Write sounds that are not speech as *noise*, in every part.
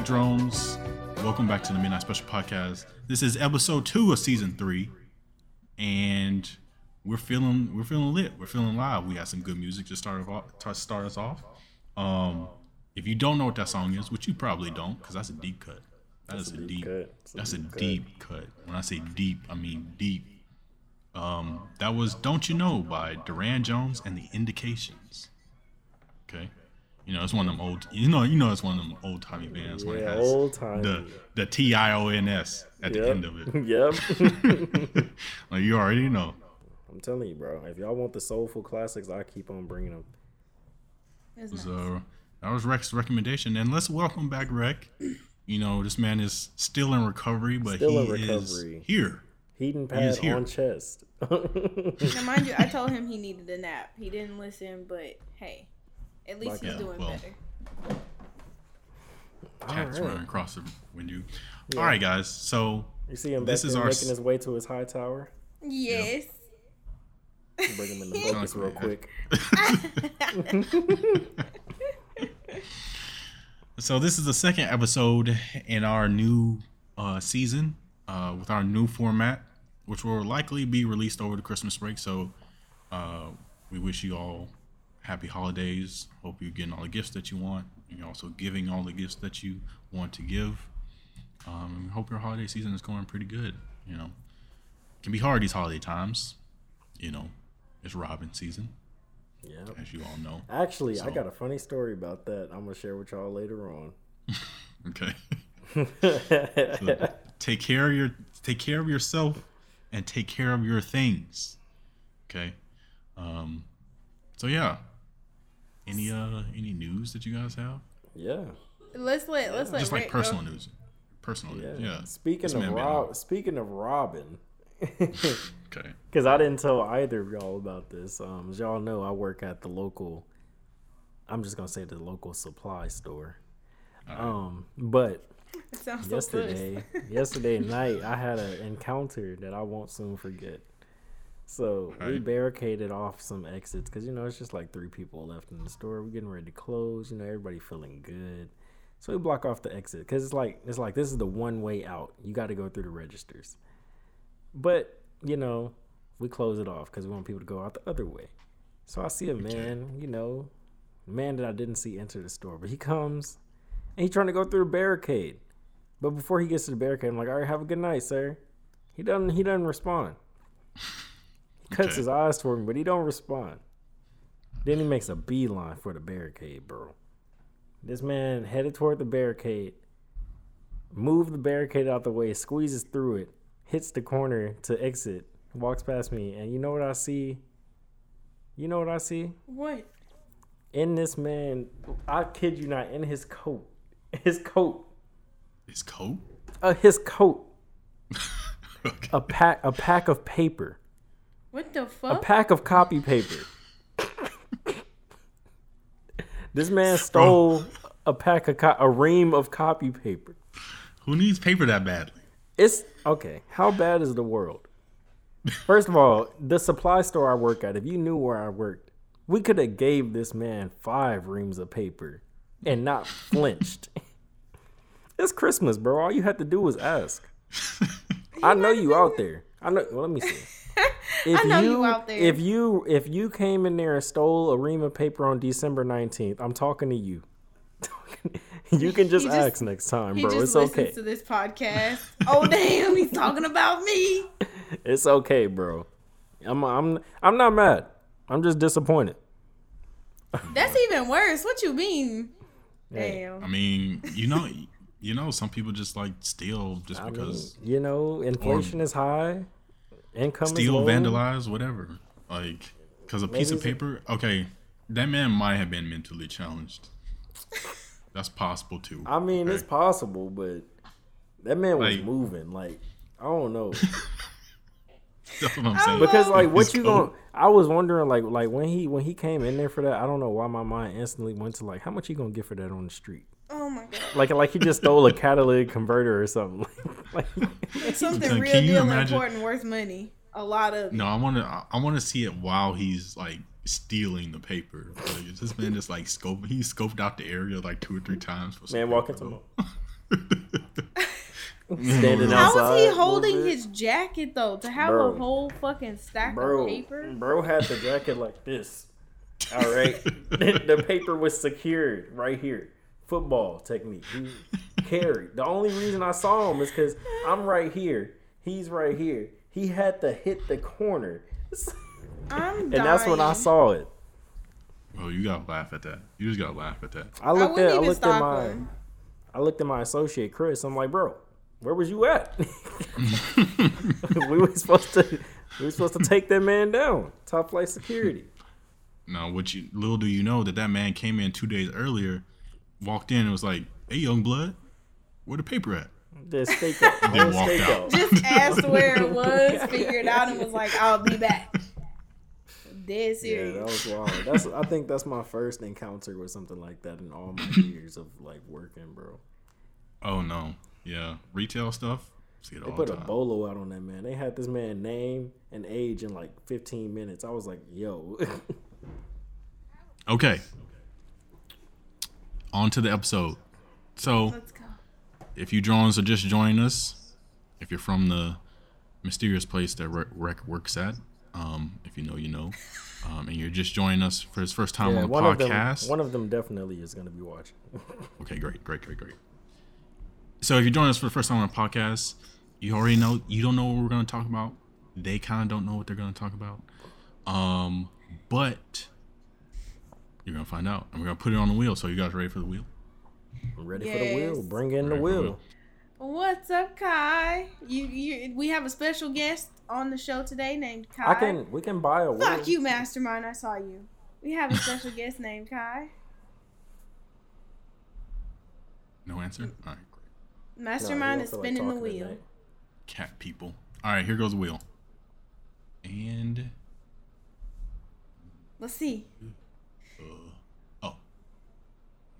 Back, drones. Welcome back to the Midnight Special Podcast. This is episode two of season three, and we're feeling we're feeling lit. We're feeling live. We got some good music to start off, to start us off. Um, if you don't know what that song is, which you probably don't, because that's a deep cut. That is a deep. cut. That's a deep cut. deep cut. When I say deep, I mean deep. Um, that was "Don't You Know" by Durand Jones and the Indications. Okay, you know it's one of them old. You know, you know it's one of them old timey bands. when it Yeah, old-timey. The the T I O N S at the end of it. *laughs* yep. *laughs* like you already know. I'm telling you, bro. If y'all want the soulful classics, I keep on bringing them. It's nice. So that was Rex's recommendation, and let's welcome back Rec. You know, this man is still in recovery, but Still he in is recovery. here. Heating is pad here. on chest. *laughs* Now, mind you, I told him he needed a nap. He didn't listen, but hey, at least Like- he's Yeah, doing well. better. Cats Alright. running across the window. All right, guys. So You see him This is there our making s- his way to his high tower. Yes. Bring him in the focus real quick. *laughs* So this is the second episode in our new uh, season uh, with our new format, which will likely be released over the Christmas break. So uh, we wish you all happy holidays. Hope you're getting all the gifts that you want. And you're also giving all the gifts that you want to give. Um, hope your holiday season is going pretty good. You know, it can be hard these holiday times. You know, it's Robin season, Yeah. as you all know. Actually, I got a funny story about that. I'm gonna share with y'all later on. *laughs* Okay. *laughs* take care of your take care of yourself and take care of your things okay um so yeah any uh any news that you guys have yeah. Let's let let's let just like Rick personal go. news personal Yeah. news yeah Speaking This of Rob, speaking of Robin, *laughs* *laughs* okay because I didn't tell either of y'all about this. Um, as y'all know, I work at the local. I'm just gonna say the local supply store. Um, but It sounds so yesterday, *laughs* yesterday night, I had an encounter that I won't soon forget. So we barricaded off some exits because you know it's just like three people left in the store. We're getting ready to close. You know, everybody feeling good. So we block off the exit because it's like it's like this is the one way out. You got to go through the registers. But you know, we close it off because we want people to go out the other way. So I see a man, you know, a man that I didn't see enter the store, but he comes and he's trying to go through the barricade. But before he gets to the barricade, I'm like, all right, have a good night, sir. He doesn't he doesn't respond. He cuts Okay. his eyes toward him, but he don't respond. Then he makes a beeline for the barricade, bro. This man headed toward the barricade, moved the barricade out the way, squeezes through it, hits the corner to exit, walks past me, and you know what I see? You know what I see? What? In this man, I kid you not, in his coat, *laughs* his coat, his coat uh, his coat, *laughs* okay a pack, a pack of paper, What the fuck? a pack of copy paper. this man stole a pack of co- a ream of copy paper. who needs paper that badly It's okay. How bad is the world? First of all, the supply store I work at, if you knew where I worked, we could have gave this man five reams of paper and not flinched. it's Christmas, bro. All you had to do was ask. *laughs* I know you out there. I know. Well, let me see. If I know you out there. If you if you came in there and stole a ream of paper on December nineteenth, I'm talking to you. *laughs* you can just, He just- ask next time, bro. just It's okay. to this podcast. Oh damn, he's talking about me. *laughs* It's okay, bro. I'm I'm I'm not mad. I'm just disappointed. That's even worse. What you mean? Hey, i mean you know you know some people just like steal just I mean, because you know, inflation is high, income is steal, vandalize, whatever. Like, because a piece of Maybe it's paper. Okay, that man might have been mentally challenged. That's possible too. I mean, it's possible, but that man was Like- moving. Like I don't know *laughs* That's what I'm saying. because like what His you coat- going I was wondering like like when he when he came in there for that. I don't know why my mind instantly went to like how much he gonna get for that on the street. Oh my god. Like like he just stole a catalytic converter or something. *laughs* like, Something Can real you deal imagine- important worth money. A lot of No, I want to. I want to see it while he's like stealing the paper. Like, this man just like scope. He scoped out the area like two or three times. For some Man, walk paper, into though. Standing How outside. was he holding his jacket though to have Bro. a whole fucking stack bro, of paper? Bro had the jacket like this. All right, *laughs* *laughs* the paper was secured right here. Football technique. He carried. The only reason I saw him is because I'm right here. He's right here. He had to hit the corner, *laughs* I'm and that's when I saw it. Oh, you gotta laugh at that. You just gotta laugh at that. I I looked wouldn't at. I looked at my. him. I looked at my associate Chris. I'm like, bro, where was you at? *laughs* we were supposed to. We were supposed to take that man down. Top flight security. *laughs* Now, what you little do you know that that man came in two days earlier, walked in and was like, "Hey, young blood, where the paper at?" The stakeout. Then walked stakeout. out. Just *laughs* asked where it was, figured out, and was like, "I'll be back." Dead Yeah, that was wild. That's I think that's my first encounter with something like that in all my *laughs* years of like working, bro. Oh no, yeah, retail stuff. See it They all put the a bolo out on that man. They had this man name and age in like 15 minutes. I was like, yo. *laughs* Okay, on to the episode. So, Let's go. if you drones are just joining us, if you're from the mysterious place that Rec, Rec works at, um, if you know, you know, *laughs* um, and you're just joining us for his first time yeah, on the one of them podcast. one of them definitely is gonna be watching. *laughs* Okay, great, great, great, great. So if you're joining us for the first time on a podcast, you already know you don't know what we're going to talk about. They kind of don't know what they're going to talk about. Um, but you're going to find out, and we're going to put it on the wheel. So you guys ready for the wheel? I'm ready for the wheel. Bring in the Ready for the wheel. wheel. What's up, Kai? You, you, we have a special guest on the show today named Kai. I can we can buy a wheel. Fuck you, Mastermind. I saw you. We have a special guest named Kai. No answer. Mm. All right, great. Mastermind don't is feel like spinning the wheel. tonight. Cat people. All right, here goes the wheel. And Let's see.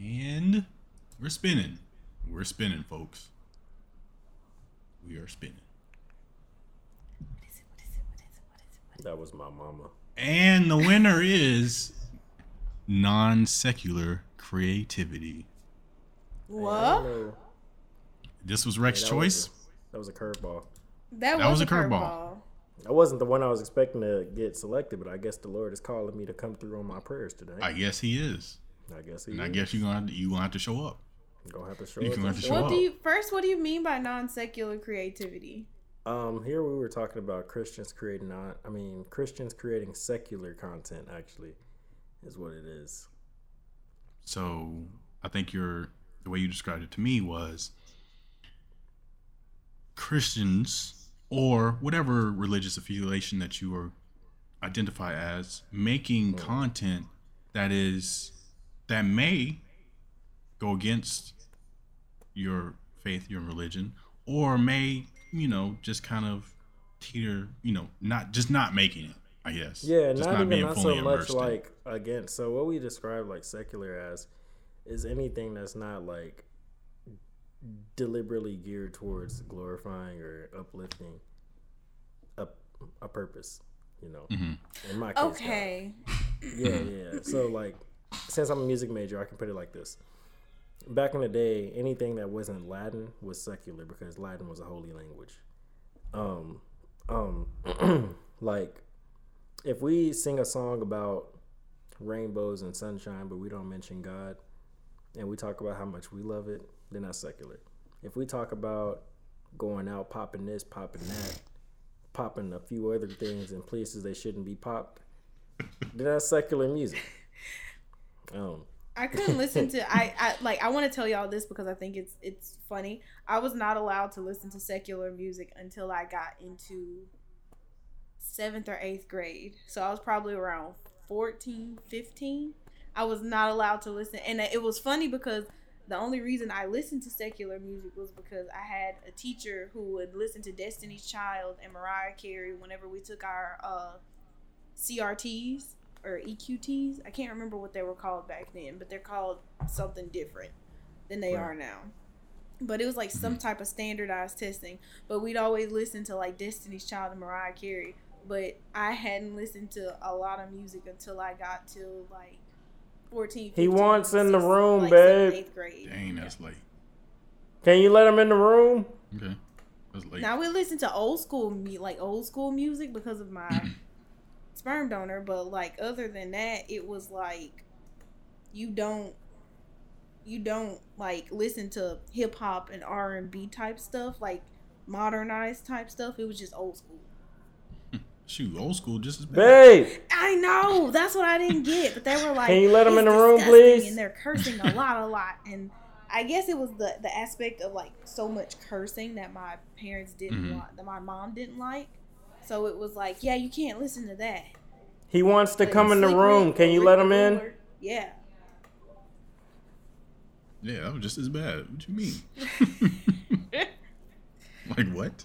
And we're spinning. We're spinning, folks. We are spinning. What is it? What is it? What is it? What is it? That was my mama. And the winner is non secular creativity. What? This was Rex's That choice. was a- That was a curveball. That, That was, was a a curveball. curveball. That wasn't the one I was expecting to get selected, but I guess the Lord is calling me to come through on my prayers today. I guess he is. I guess he And I guess you're gonna have to, you gonna have to show up. gonna have to show you up. gonna have to show show What up. do you first? What do you mean by non-secular creativity? Um, here we were talking about Christians creating not. I mean, Christians creating secular content. Actually, is what it is. So I think your the way you described it to me was Christians or whatever religious affiliation that you are identify as making content that is that may go against your faith, your religion, or may, you know, just kind of teeter, you know, not just not making it, I guess. Yeah, just not, even being not fully so much immersed in like against. So what we describe like secular as is anything that's not like deliberately geared towards glorifying or uplifting a a purpose. You know, Mhm. in my case, God. Okay. Yeah, yeah. So like, since I'm a music major, I can put it like this. Back in the day, anything that wasn't Latin was secular because Latin was a holy language. Um, um, *clears throat* like if we sing a song about rainbows and sunshine, but we don't mention God, and we talk about how much we love it, then that's secular. If we talk about going out, popping this, popping that, popping a few other things in places they shouldn't be popped, then that's secular music. Um, I couldn't listen to I, I like I want to tell y'all this because I think it's it's funny. I was not allowed to listen to secular music until I got into 7th or 8th grade. So I was probably around 14, 15. I was not allowed to listen and it was funny because the only reason I listened to secular music was because I had a teacher who would listen to Destiny's Child and Mariah Carey whenever we took our uh CRTs or EQTs. I can't remember what they were called back then, but they're called something different than they Right. are now. But it was like some mm-hmm. type of standardized testing. But we'd always listen to like Destiny's Child and Mariah Carey but I hadn't listened to a lot of music until I got to like 14. He 15, wants in the room, like babe. Eighth grade. Dang, that's late. Can you let him in the room? Okay, that's late. Now we listen to old school mu- like old school music because of my *clears throat* sperm donor, but like other than that, it was like you don't you don't like listen to hip hop and R and B type stuff, like modernized type stuff. It was just old school. Shoot, old school just as bad. Babe, I know that's what I didn't get, but they were like, Can you let them in the room, please? And they're cursing a lot, a lot, and I guess it was the the aspect of like so much cursing that my parents didn't Mhm. want, that my mom didn't like. So it was like, yeah, you can't listen to that. he wants to Like, come in the room. Can you let him in? Ruler. Yeah. Yeah, that was just as bad. What you mean? *laughs* like what?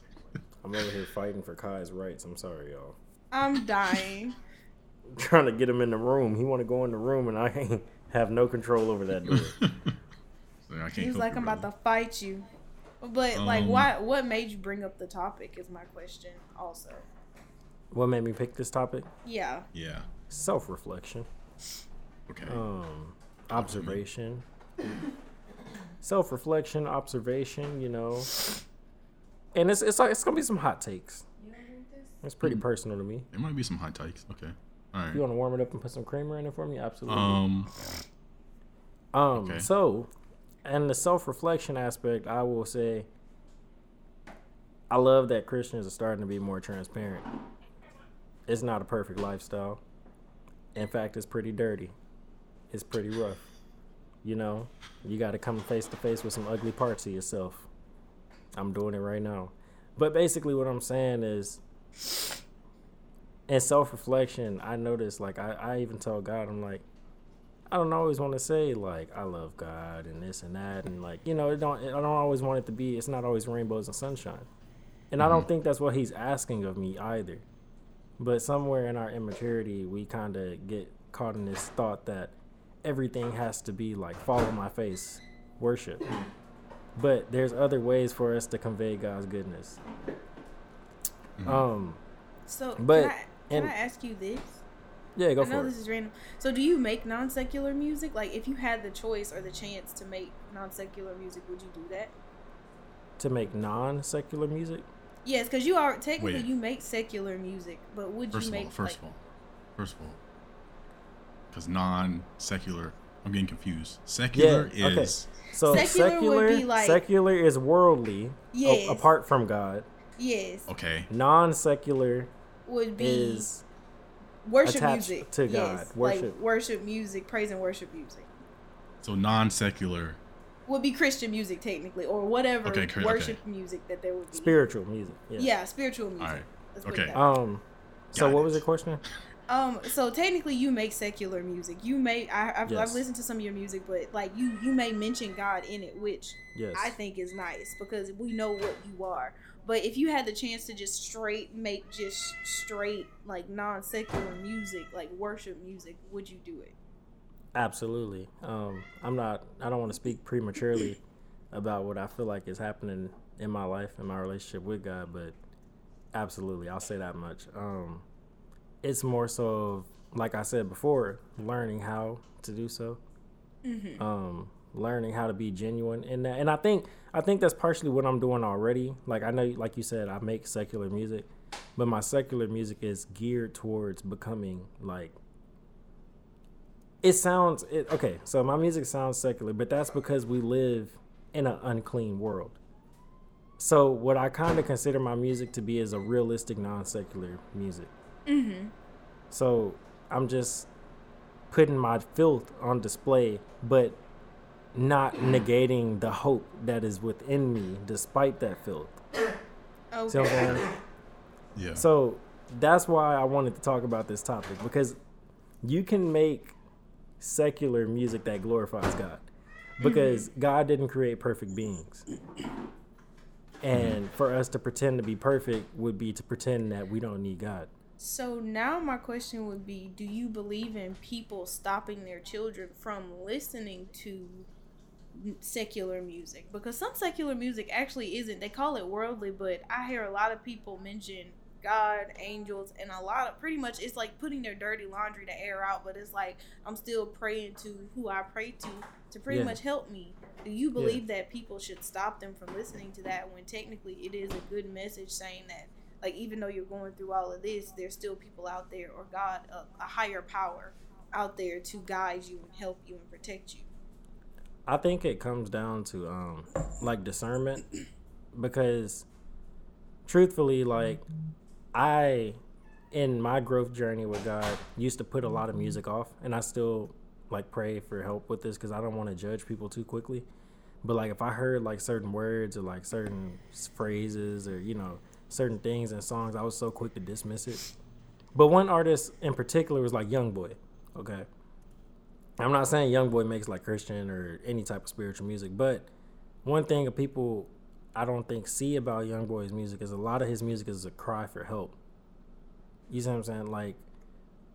I'm over here fighting for Kai's rights. I'm sorry, y'all. I'm dying. *laughs* trying to get him in the room. He want to go in the room, and I have no control over that door. *laughs* So I can't he like, I'm about to fight you. But like, Um, why? What made you bring up the topic? Is my question. Also, what made me pick this topic? yeah. Yeah. Self reflection, Okay. um, observation, *laughs* self reflection, observation. You know, and it's it's like it's gonna be some hot takes. It's pretty personal to me. It might be some hot takes. Okay. All right. You want to warm it up and put some creamer in it for me? Absolutely. Um. Um, Okay. so, and the self reflection aspect, I will say, I love that Christians are starting to be more transparent. It's not a perfect lifestyle. In fact, it's pretty dirty. It's pretty rough. You know, you got to come face to face with some ugly parts of yourself. I'm doing it right now. But basically, what I'm saying is, in self reflection, I noticed, like, I, I even tell God, I'm like, I don't always want to say like I love God and this and that and like you know it don't I don't always want it to be it's not always rainbows and sunshine, and I don't mm-hmm. think that's what He's asking of me either. But somewhere in our immaturity, we kind of get caught in this thought that everything has to be like fall on my face, worship. But there's other ways for us to convey God's goodness. Um, So, But- can, I, can and- I ask you this? yeah, go I know for it. this is random. So, do you make non secular music? Like, if you had the choice or the chance to make non secular music, would you do that? To make non-secular music, Yes, because you are technically Wait. you make secular music, but would First you of make all, first like, of all, first of all, because non-secular, I'm getting confused. Secular Yeah, okay. is so Secular secular would be like- secular is worldly, a- Yes. apart from God. yes okay. Non-secular would be is worship music to Yes, God. Worship. like worship music, praise and worship music So non-secular. Would be Christian music technically, or whatever Okay, cr- okay. worship music that there would be. spiritual music. Yeah. Yeah, spiritual music. All right. Let's put it Okay. that way. Um. So Got what it. was the question? Um, so technically, you make secular music. You may I, I've, I've listened to some of your music, but like you, you may mention God in it, which Yes. I think is nice because we know what you are. But if you had the chance to just straight make just straight like non secular music, like worship music, would you do it? Absolutely. Um. I'm not. I don't want to speak prematurely about what I feel like is happening in my life and my relationship with God, but absolutely, I'll say that much. Um. It's more so of, like I said before, learning how to do so. Mm-hmm. um, learning how to be genuine in that. And I think I think that's partially what I'm doing already. Like I know, like you said, I make secular music, but my secular music is geared towards becoming like. It sounds it, okay. So my music sounds secular, but that's because we live in an unclean world. So what I kind of consider my music to be is a realistic, non-secular music. Mm-hmm. So I'm just putting my filth on display, but not negating the hope that is within me despite that filth. See what I'm Okay. saying? Yeah. So that's why I wanted to talk about this topic because you can make secular music that glorifies God because mm-hmm. God didn't create perfect beings. And for us to pretend to be perfect would be to pretend that we don't need God. So now my question would be: Do you believe in people stopping their children from listening to secular music? Because some secular music actually isn't. They call it worldly, but I hear a lot of people mention God, angels, and a lot of pretty much it's like putting their dirty laundry to air out. But it's like I'm still praying to who I pray to to pretty Yeah. much help me. Do you believe that people should stop them from listening to that when technically it is a good message saying that like even though you're going through all of this, there's still people out there or God, a, a higher power out there to guide you and help you and protect you. I think it comes down to um like discernment because truthfully like I in my growth journey with God used to put a lot of music off and I still like pray for help with this cuz I don't want to judge people too quickly. But like if I heard like certain words or like certain phrases or you know certain things in songs I was so quick to dismiss it. But one artist in particular was like Young Boy. Okay. I'm not saying Young Boy makes like Christian or any type of spiritual music, but one thing that people I don't think see about Young Boy's music is a lot of his music is a cry for help. You see what I'm saying? Like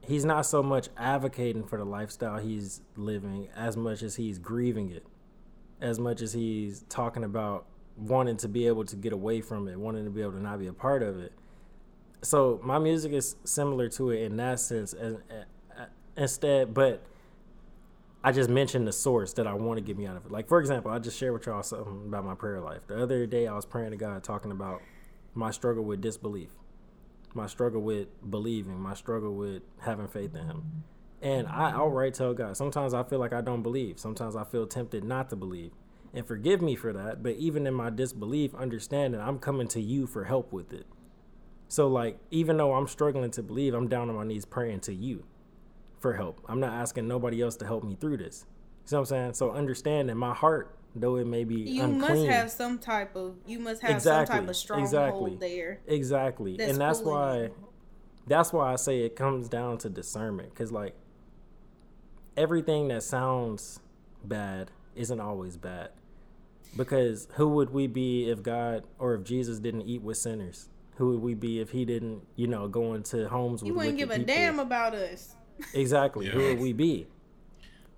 he's not so much advocating for the lifestyle he's living as much as he's grieving it. As much as he's talking about wanting to be able to get away from it, wanting to be able to not be a part of it. So my music is similar to it in that sense uh, instead but I just mentioned the source that I want to get me out of it. Like for example, I just shared with y'all something about my prayer life. The other day I was praying to God talking about my struggle with disbelief, my struggle with believing, my struggle with having faith in him. And I outright tell God, sometimes I feel like I don't believe. Sometimes I feel tempted not to believe. And forgive me for that, but even in my disbelief, understand that I'm coming to you for help with it. So like even though I'm struggling to believe, I'm down on my knees praying to you for help. I'm not asking nobody else to help me through this. You know what I'm saying? So understand that my heart, though it may be You unclean, must have some type of you must have Exactly, some type of stronghold exactly. there. exactly, that's and that's why, you. that's why I say it comes down to discernment. Cause like everything that sounds bad isn't always bad. Because who would we be if God or if Jesus didn't eat with sinners? Who would we be if he didn't, you know, go into homes You wouldn't give a people? damn about us. Exactly. Who Yeah. would we be?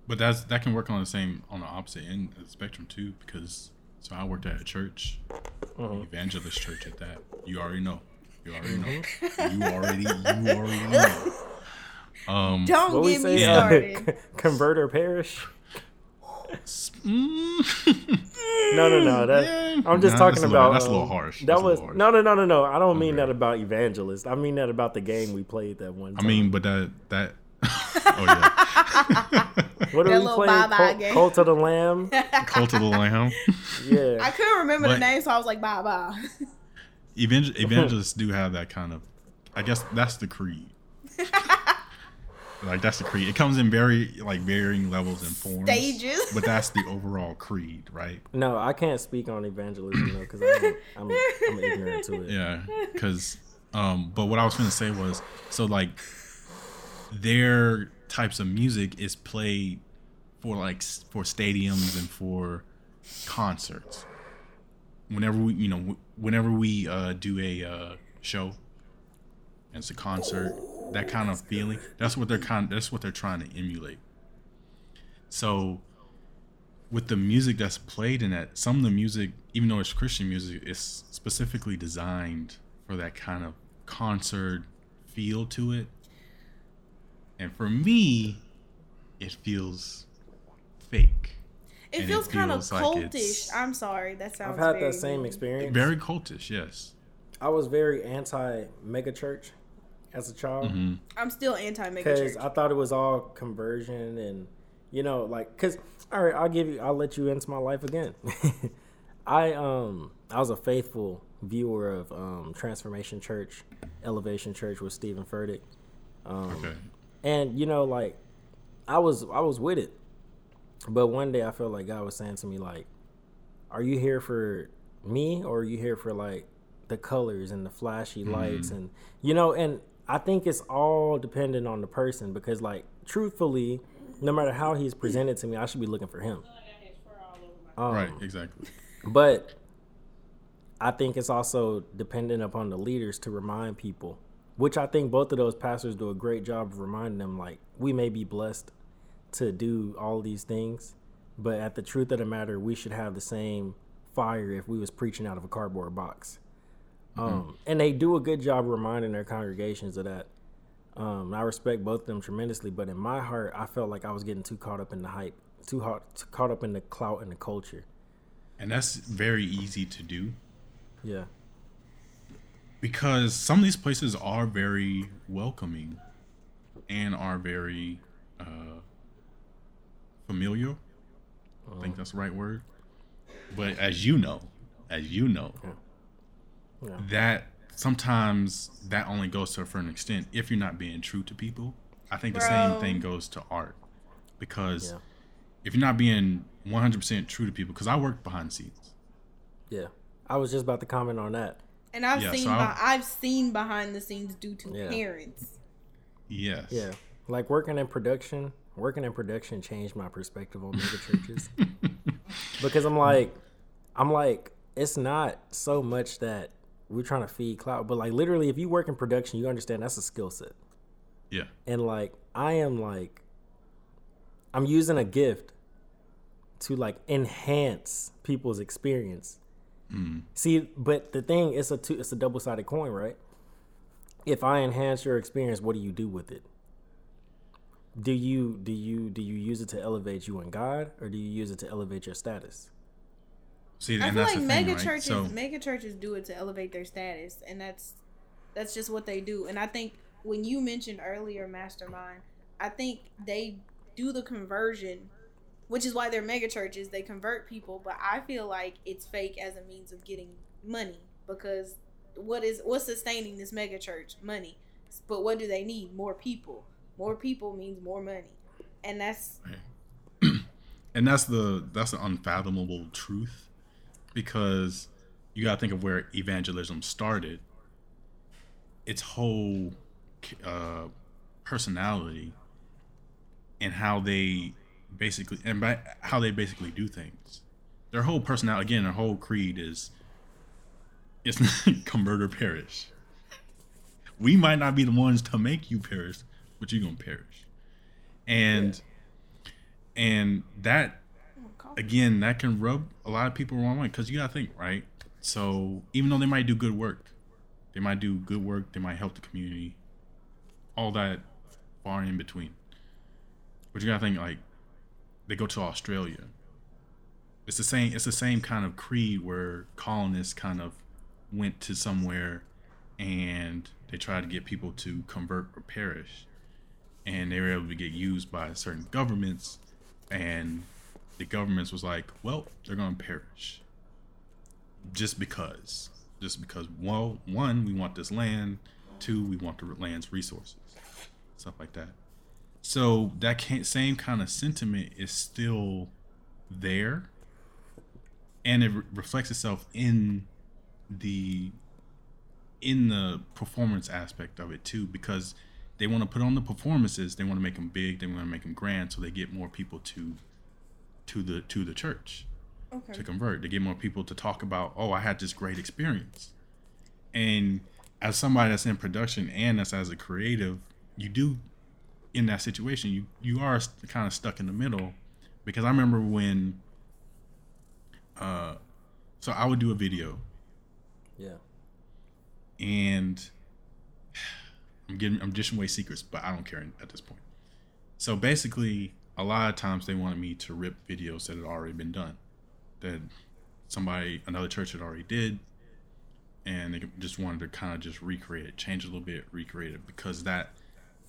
But that's that can work on the same on the opposite end of the spectrum too, because so I worked at a church, Mhm. evangelist church at that. You already know. You already know. Mm-hmm. You already you already know. Um Don't What get say? me Uh, *laughs* converter parish. mm, No, no, no. That *laughs* yeah. I'm just Nah, talking that's a little- about. that's a little harsh. That That's was harsh. no, no, no, no, no. I don't mean Okay. that about evangelist. I mean that about the game we played that one. Time. I mean, but that that oh yeah. *laughs* what that did we little play? Cult, game. Cult of the Lamb. *laughs* Cult of the Lamb. Yeah. I couldn't remember the name, so I was like, bye bye. Evangel- *laughs* evangelists do have that kind of I guess that's the creed. like that's the creed. It comes in very like varying levels and forms. Stages. But that's the overall creed, right? no, I can't speak on evangelism though because I'm, I'm I'm ignorant to it. Yeah, because um, but what I was going to say was so like their types of music is played for like for stadiums and for concerts. Whenever we, you know, whenever we uh, do a uh, show, and it's a concert, that kind of feeling. That's what they're kind. That's what they're trying to emulate. So, with the music that's played in that, some of the music, even though it's Christian music, is specifically designed for that kind of concert feel to it. And for me, it feels fake. It And feels kind of feels like cultish. I'm sorry, that sounds. I've had very that same mean. experience. Very cultish, yes. I was very anti mega church as a child. hmm I'm still anti mega because church. I thought it was all conversion and you know like because all right I'll give you I'll let you into my life again. *laughs* I um I was a faithful viewer of um Transformation Church, Elevation Church with Stephen Furtick, um, Okay. And you know like I was I was with it, but one day I felt like God was saying to me like, "Are you here for me or are you here for like the colors and the flashy lights and you know and I think it's all dependent on the person because like truthfully, no matter how he's presented to me, I should be looking for him. Um, right, exactly. but I think it's also dependent upon the leaders to remind people, which I think both of those pastors do a great job of reminding them like we may be blessed to do all these things, but at the truth of the matter, we should have the same fire if we was preaching out of a cardboard box. Um, and they do a good job reminding their congregations of that. Um, I respect both of them tremendously, but in my heart, I felt like I was getting too caught up in the hype, too hot, too caught up in the clout and the culture. And that's very easy to do Yeah, because some of these places are very welcoming and are very uh, familiar. I think that's the right word. But as you know, as you know, Yeah. that sometimes that only goes to a certain extent if you're not being true to people. I think the same thing goes to art because Yeah. if you're not being 100% true to people, because I work behind the scenes. yeah. I was just about to comment on that. And I've Yeah, seen so be- I'll- I've seen behind the scenes due to Yeah. parents. Yes. Yeah, like working in production. Working in production changed my perspective on mega churches *laughs* because I'm like, I'm like, it's not so much that we're trying to feed cloud, but like literally, if you work in production, you understand that's a skill set. Yeah. and like I am like I'm using a gift to like enhance people's experience. Mm. See, but the thing it's a two, it's a double sided coin, right? If I enhance your experience, what do you do with it? Do you do you do you use it to elevate you and God, or do you use it to elevate your status? See, I and feel that's like the thing, mega right? churches So, mega churches do it to elevate their status and that's that's just what they do. And I think when you mentioned earlier mastermind, I think they do the conversion which is why they're mega churches. They convert people, but I feel like it's fake as a means of getting money because what is what's sustaining this mega church? Money. But what do they need? More people. More people means more money. And that's *clears throat* and that's the that's the unfathomable truth because you got to think of where evangelism started its whole uh, personality and how they basically and by how they basically do things. Their whole personality again their whole creed is it's *laughs* convert or perish. We might not be the ones to make you perish but you're gonna perish. And and that oh, again that can rub a lot of people wrong way because you gotta think right? So even though they might do good work they might do good work they might help the community all that far in between. But you gotta think like they go to australia. It's the same it's the same kind of creed where colonists kind of went to somewhere and they tried to get people to convert or perish. And they were able to get used by certain governments and the governments was like well they're going to perish. Just because just because well one we want this land. Two we want the land's resources. Stuff like that so that same kind of sentiment is still there and it re- reflects itself in the in the performance aspect of it too because they want to put on the performances they want to make them big they want to make them grand so they get more people to to the to the church okay. to convert to get more people to talk about oh i had this great experience and as somebody that's in production and as as a creative you do in that situation you you are kind of stuck in the middle because i remember when uh so i would do a video Yeah, and *sighs* I'm getting I'm dishing away secrets, but I don't care at this point. So basically, a lot of times they wanted me to rip videos that had already been done, that somebody another church had already did, and they just wanted to kind of just recreate it, change it a little bit, recreate it because that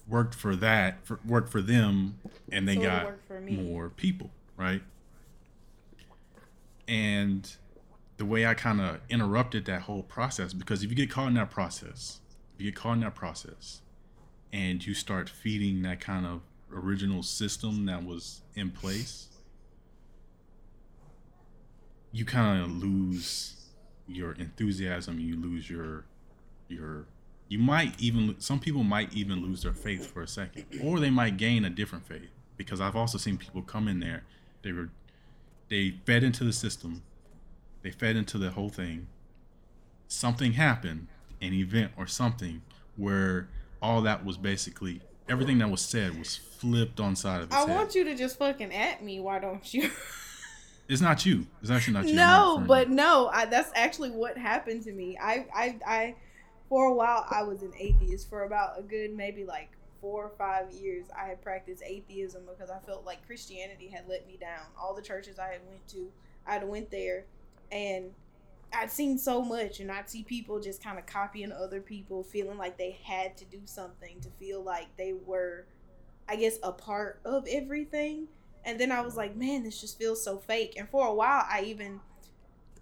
worked for that for, worked for them, and they So got work for me. more people, right? And the way I kind of interrupted that whole process because if you get caught in that process, if you get caught in that process, and you start feeding that kind of original system that was in place, you kind of lose your enthusiasm. You lose your your. You might even some people might even lose their faith for a second, or they might gain a different faith because I've also seen people come in there. They were they fed into the system they fed into the whole thing. Something happened, an event or something, where all that was basically everything that was said was flipped on side of its I head. want you to just fucking at me. Why don't you? *laughs* It's not you. It's actually not you. No, not but no, I, that's actually what happened to me. I, I, I, for a while I was an atheist for about a good maybe like four or five years. I had practiced atheism because I felt like Christianity had let me down. All the churches I had went to, I'd went there, and I'd seen so much, and I'd see people just kind of copying other people, feeling like they had to do something to feel like they were, I guess, a part of everything. And then I was like, man, this just feels so fake. And for a while, I even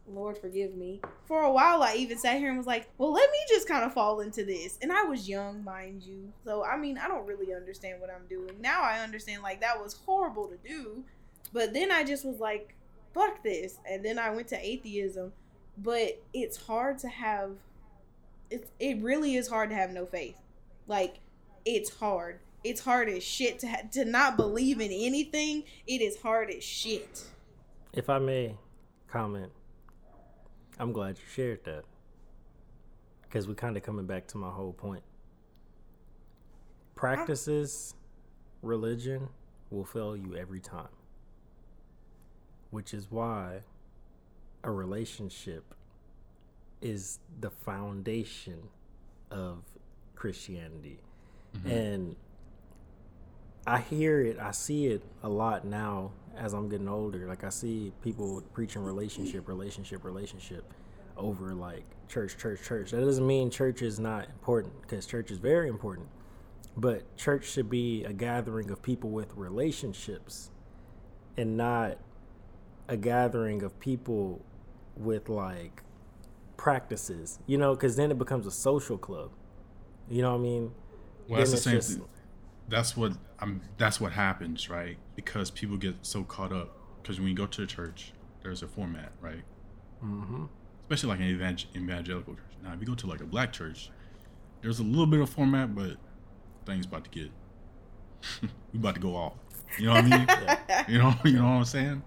Lord forgive me. For a while, I even sat here and was like, well, let me just kind of fall into this. And I was young, mind you. So, I mean, I don't really understand what I'm doing. Now I understand, like, that was horrible to do. But then I just was like, fuck this. And then I went to atheism. But it's hard to have, it, it really is hard to have no faith. Like, it's hard. It's hard as shit to, ha- to not believe in anything. It is hard as shit. If I may comment, I'm glad you shared that. Because we're kind of coming back to my whole point. Practices, religion will fail you every time. Which is why a relationship is the foundation of Christianity. Mm-hmm. And I hear it, I see it a lot now as I'm getting older. Like I see people preaching relationship, relationship, relationship over like church, church, church. That doesn't mean church is not important because church is very important. But church should be a gathering of people with relationships and not a gathering of people with like practices, you know, because then it becomes a social club. You know what I mean? Well, that's the same. just- thing. That's what I'm. That's what happens, right? Because people get so caught up. Because when you go to a church, there's a format, right? Mhm. Especially like an evangel- evangelical church. Now, if you go to like a black church, there's a little bit of format, but things about to get. *laughs* we about to go off. You know what I mean? *laughs* You know, you know what I'm saying?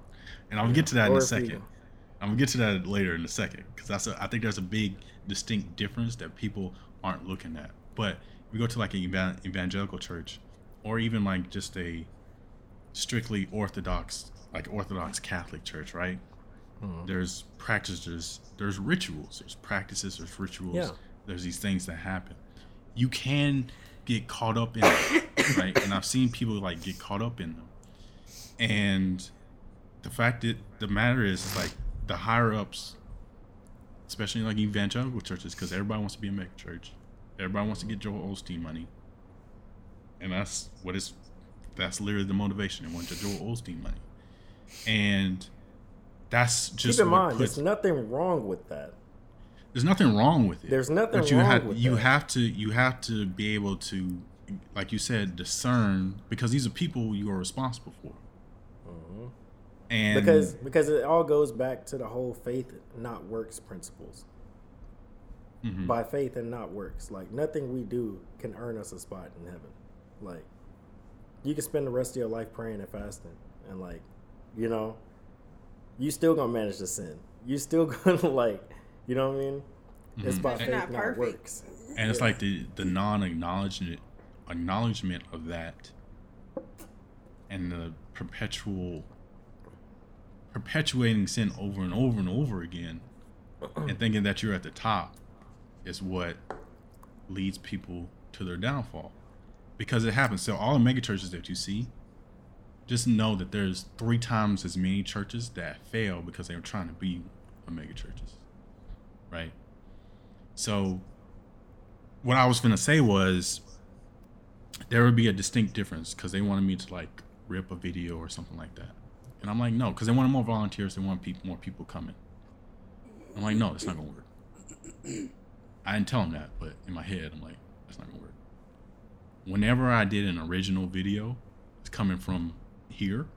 And I'll get to that in a if you- second. I'm gonna get to that later in a second because that's a, I think there's a big distinct difference that people aren't looking at. But if we go to like an evangelical church, or even like just a strictly Orthodox, like Orthodox Catholic church, right? Mhm. There's practices, there's rituals, there's practices, there's rituals, Yeah. there's these things that happen. You can get caught up in it, *coughs* right? And I've seen people like get caught up in them. And the fact that the matter is, is like the higher ups, especially like evangelical churches, because everybody wants to be a mega church. Everybody wants to get Joel Osteen money. And that's what is that's literally the motivation. They want the Joel Osteen money. And that's just Keep in mind, puts, there's nothing wrong with that. there's nothing wrong with it. There's nothing but you wrong have with you that. have to you have to be able to like you said discern because these are people you are responsible for. And because because it all goes back to the whole faith not works principles Mhm. by faith and not works like nothing we do can earn us a spot in heaven like you can spend the rest of your life praying and fasting and like you know you still gonna manage to sin. You still *laughs* gonna like you know what i mean? It's mm-hmm. by You're faith not not, perfect. works. And it's Yeah. like the the non acknowledgement acknowledgement of that and the perpetual perpetuating sin over and over and over again *clears throat* and thinking that you're at the top is what leads people to their downfall because it happens so all the mega churches that you see just know that there's three times as many churches that fail because they were trying to be mega churches right so what I was gonna say was there would be a distinct difference because they wanted me to like rip a video or something like that, and I'm like no, because they wanted more volunteers, they want people more people coming. I'm like no, that's not gonna work. I didn't tell them that, but in my head I'm like that's not gonna work. Whenever I did an original video, it's coming from here.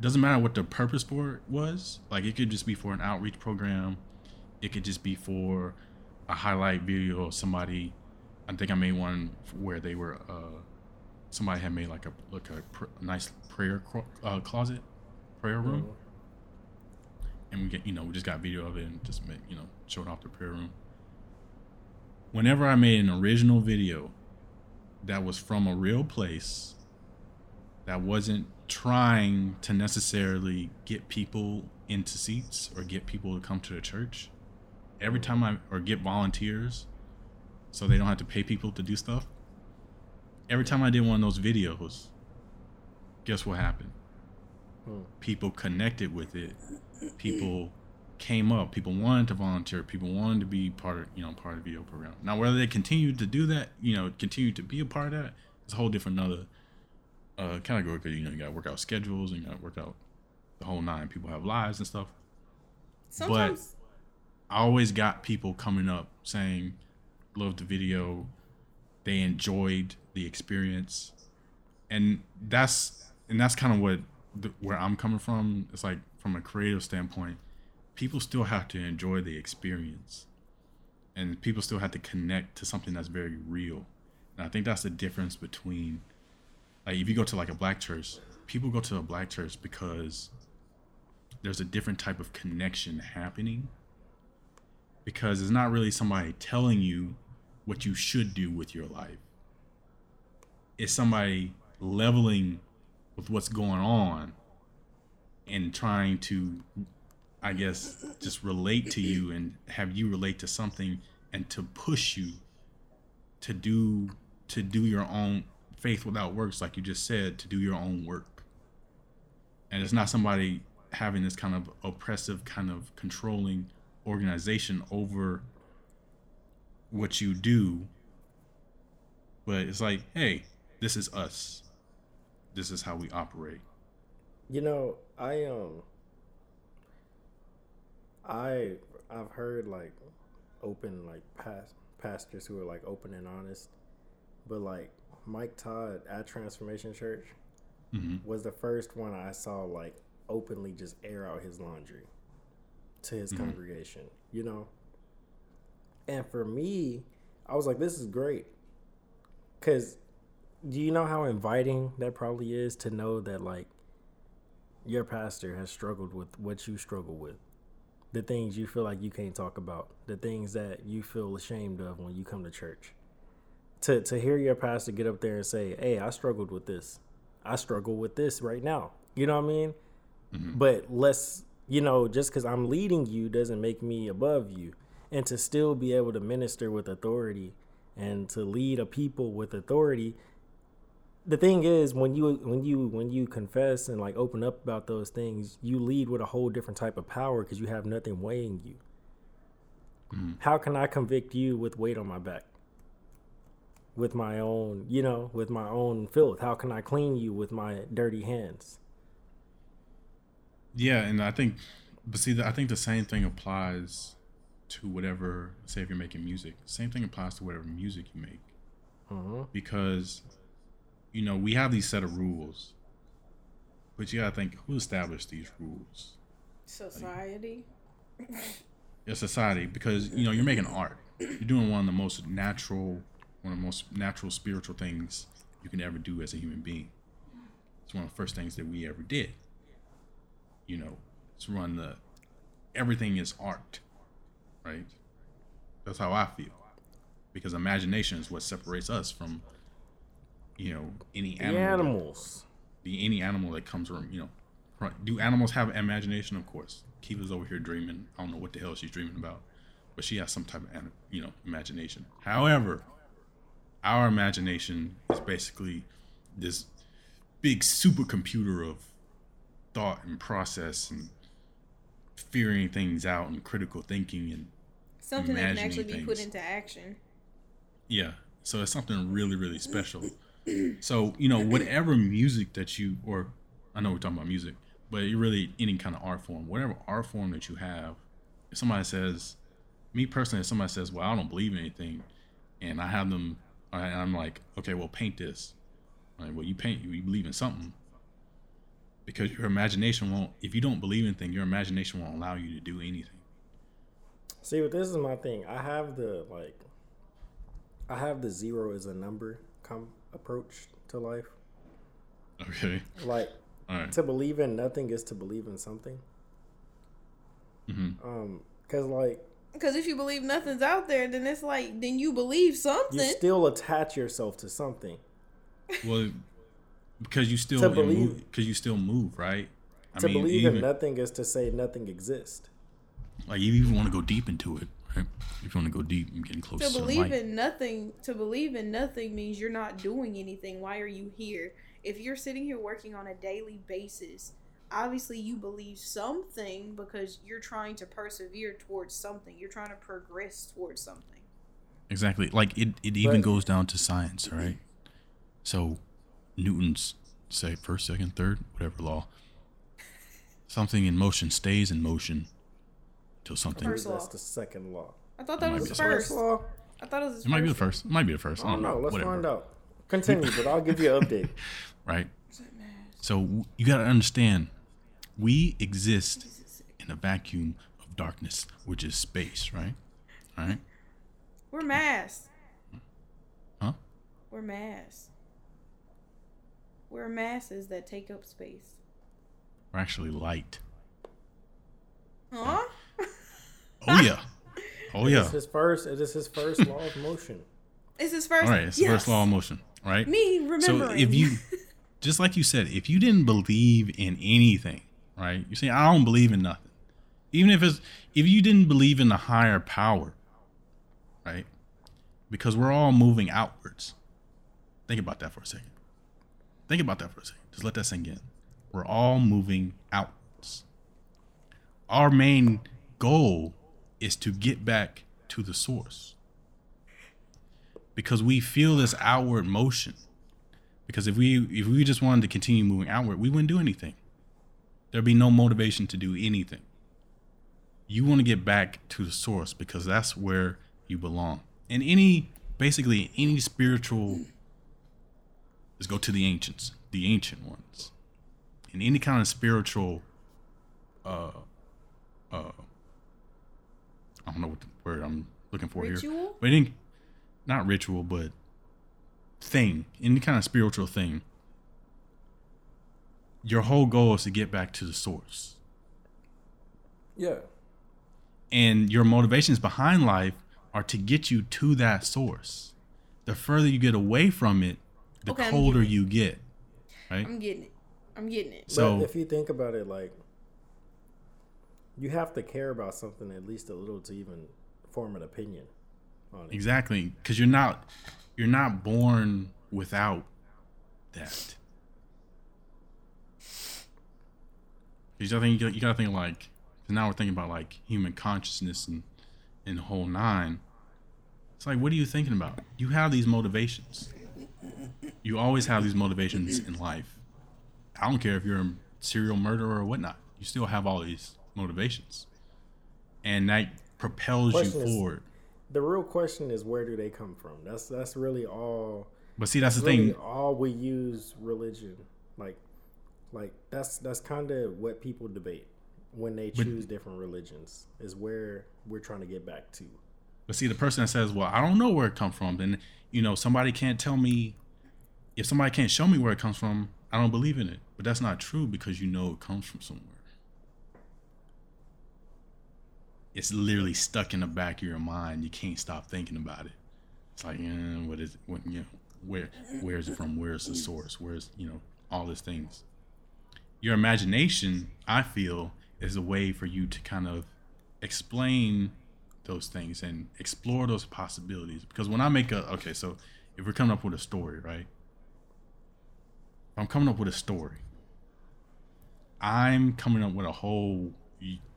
Doesn't matter what the purpose for it was. Like it could just be for an outreach program. It could just be for a highlight video of somebody. I think I made one where they were. Uh, somebody had made like a like a, pr- nice prayer cro- uh, closet, prayer room, and we get you know we just got video of it and just made, you know showed off the prayer room. Whenever I made an original video that was from a real place, that wasn't trying to necessarily get people into seats or get people to come to the church. Every time I or get volunteers, so they don't have to pay people to do stuff. Every time I did one of those videos, guess what happened? Hmm. People connected with it. People came up. People wanted to volunteer. People wanted to be part of you know part of the video program. Now whether they continue to do that, you know, continue to be a part of that, it's a whole different another uh, category because you know you got to work out schedules and you got to work out the whole nine. People have lives and stuff. Sometimes I always got people coming up saying, "Love the video." They enjoyed the experience, and that's and that's kind of what the, where I'm coming from. It's like from a creative standpoint, people still have to enjoy the experience, and people still have to connect to something that's very real. And I think that's the difference between, like, if you go to like a black church, people go to a black church because there's a different type of connection happening because it's not really somebody telling you what you should do with your life. It's somebody leveling with what's going on and trying to, I guess, just relate to you and have you relate to something and to push you to do to do your own faith without works, like you just said, to do your own work. And it's not somebody having this kind of oppressive, kind of controlling organization over what you do. But it's like, hey, this is us. This is how we operate. You know, I um I I've heard like open like past pastors who are like open and honest. But like Mike Todd at Transformation Church hmm was the first one I saw like openly just air out his laundry to his Mhm. congregation, you know? And for me, I was like, this is great. Cause do you know how inviting that probably is to know that like your pastor has struggled with what you struggle with? The things you feel like you can't talk about, the things that you feel ashamed of when you come to church. To to hear your pastor get up there and say, Hey, I struggled with this. I struggle with this right now. You know what I mean? Mhm. But let's, you know, just because I'm leading you doesn't make me above you. And to still be able to minister with authority and to lead a people with authority. The thing is, when you when you when you confess and like open up about those things, you lead with a whole different type of power because you have nothing weighing you. Mhm. How can I convict you with weight on my back? With my own, you know, with my own filth. How can I clean you with my dirty hands? Yeah, and I think, but see, I think the same thing applies to whatever. Say if you're making music, same thing applies to whatever music you make hmm because, you know, we have these set of rules, but you gotta think who established these rules. society. *laughs* Your society, because you know you're making art. You're doing one of the most natural, one of the most natural spiritual things you can ever do as a human being. It's one of the first things that we ever did. You know, it's run the everything is art, right? That's how I feel, because imagination is what separates us from, you know, any The animal. that- animals. the any animal that comes from you know right. do animals have imagination of course kiva's over here dreaming i don't know what the hell she's dreaming about but she has some type of you know imagination however our imagination is basically this big supercomputer of thought and process and figuring things out and critical thinking and Something that can Imagining actually be put into action. Yeah. So it's something really, really special. So, you know, whatever music that you, or I know we're talking about music, but really any kind of art form, whatever art form that you have, if somebody says, me personally, if somebody says, well, I don't believe in anything, and I have them, and I'm like, okay, well, paint this. Like, well, you paint, you believe in something. Because your imagination won't, if you don't believe in anything, your imagination won't allow you to do anything. See, but this is my thing. I have the like, I have the zero as a number come approach to life. Okay. Like All right. to believe in nothing is to believe in something. hmm Um, cause like Because if you believe nothing's out there, then it's like then you believe something. you still attach yourself to something. Well, because you still To believe- because you still move, right? I to believe even, in nothing is to say nothing exists. like you even want to go deep into it, Right? If you want to go deep, I'm getting close to to, believe mic. in nothing to believe in nothing means you're not doing anything why are you here if you're sitting here working on a daily basis obviously you believe something because you're trying to persevere towards something you're trying to progress towards something Exactly. Like it, it even But- goes down to science, right? So Newton's say first, second, third, whatever law. Something in motion stays in motion till something First law. That's the second law. i thought that might was the the first First law? i thought it was his it might be the first first. It might be the first. I don't know. Let's Whatever. find out. Continue, but I'll give you an update. *laughs* Right? So you got to understand we exist in a vacuum of darkness, which is space, right? All right? we're mass Huh? we're mass we're masses that take up space We're actually light. Huh Oh yeah. Oh yeah. It's his first. It is his first law of motion. it's his first All right, it's the first law of motion, right? me remembering. So if you, *laughs* just like you said, if you didn't believe in anything, right? You're saying I don't believe in nothing, even if it's if you didn't believe in the higher power, right? Because we're all moving outwards. Think about that for a second. Think about that for a second. Just let that sink in. We're all moving outwards. Our main goal is to get back to the source. Because we feel this outward motion. Because if we if we just wanted to continue moving outward, we wouldn't do anything. There'd be no motivation to do anything. You want to get back to the source because that's where you belong. And any basically any spiritual let's go to the ancients, the ancient ones. In any kind of spiritual uh uh I don't know what the word I'm looking for here. Ritual? But any not ritual, but thing, any kind of spiritual thing, your whole goal is to get back to the source. Yeah. And your motivations behind life are to get you to that source. The further you get away from it, the Okay, colder you get. Right? I'm getting it. I'm getting it. So- but if you think about it, like you have to care about something at least a little to even form an opinion on it. Exactly, because you're not you're not born without that. Because I think you, gotta think like now we're thinking about like human consciousness and and whole nine. It's like, what are you thinking about? You have these motivations. You always have these motivations in life. I don't care if you're a serial murderer or whatnot. You still have all these motivations, and that propels you Question is- forward. The real question is where do they come from? That's that's really all. But see, that's the really thing. all we use religion like like that's that's kind of what people debate when they But- choose different religions is where we're trying to get back to But see, the person that says, "Well, I don't know where it comes from," then you know somebody can't tell me. If somebody can't show me where it comes from, I don't believe in it. But that's not true because you know it comes from somewhere. It's literally stuck in the back of your mind. You can't stop thinking about it. It's like, eh, what is what you know, where where is it from? Where's the source? Where's you know all these things. Your imagination, I feel, is a way for you to kind of explain those things and explore those possibilities. Because when I make a okay, so if we're coming up with a story, right? I'm coming up with a story. I'm coming up with a whole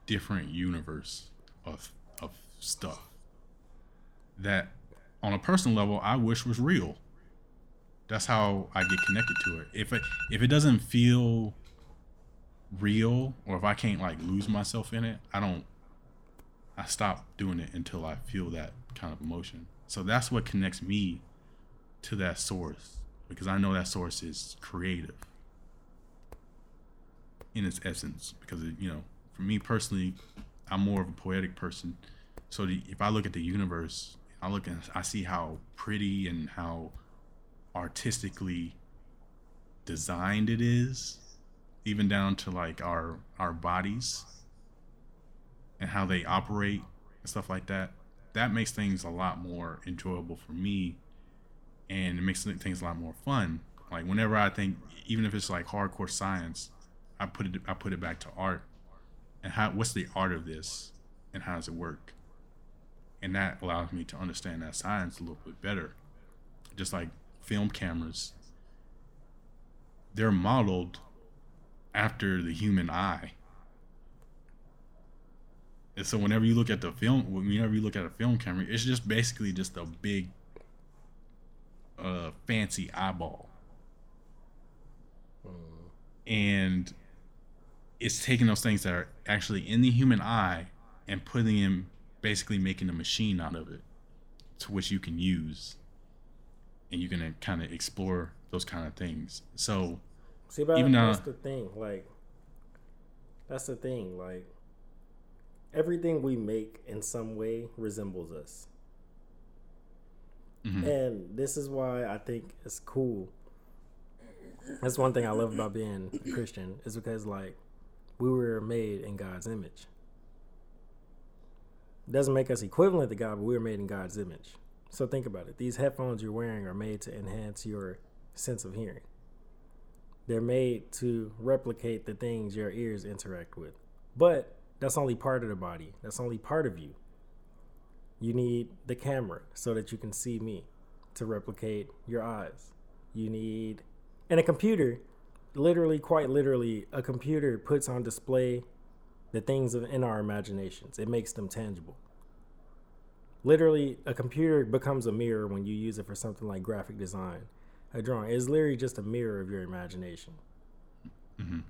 different universe of of stuff that on a personal level I wish was real. That's how I get connected to it. If it if it doesn't feel real or if I can't like lose myself in it, I don't I stop doing it until I feel that kind of emotion. So that's what connects me to that source because I know that source is creative in its essence. Because it, you know, for me personally, I'm more of a poetic person. So the, if I look at the universe, I look and I see how pretty and how artistically designed it is, even down to like our our bodies and how they operate and stuff like that. That makes things a lot more enjoyable for me, and it makes things a lot more fun. Like whenever I think, even if it's like hardcore science, I put it I put it back to art, and how what's the art of this, and how does it work? and that allows me to understand that science a little bit better. Just like film cameras, they're modeled after the human eye. And so whenever you look at the film, whenever you look at a film camera, it's just basically just a big, uh, fancy eyeball, and it's taking those things that are actually in the human eye and putting them, basically making a machine out of it, to which you can use, and you can kind of explore those kind of things. So See, but Even though- that's the thing. Like, that's the thing. Like, everything we make in some way resembles us. Mhm. And this is why I think it's cool. That's one thing I love about being a Christian is because like we were made in God's image. Doesn't make us equivalent to God, but we were made in God's image. So think about it. These headphones you're wearing are made to enhance your sense of hearing. They're made to replicate the things your ears interact with. But that's only part of the body. That's only part of you. You need the camera so that you can see me to replicate your eyes. You need, and a computer, literally, quite literally, a computer puts on display the things in our imaginations. It makes them tangible. Literally, a computer becomes a mirror when you use it for something like graphic design. A drawing is literally just a mirror of your imagination. Mm-hmm.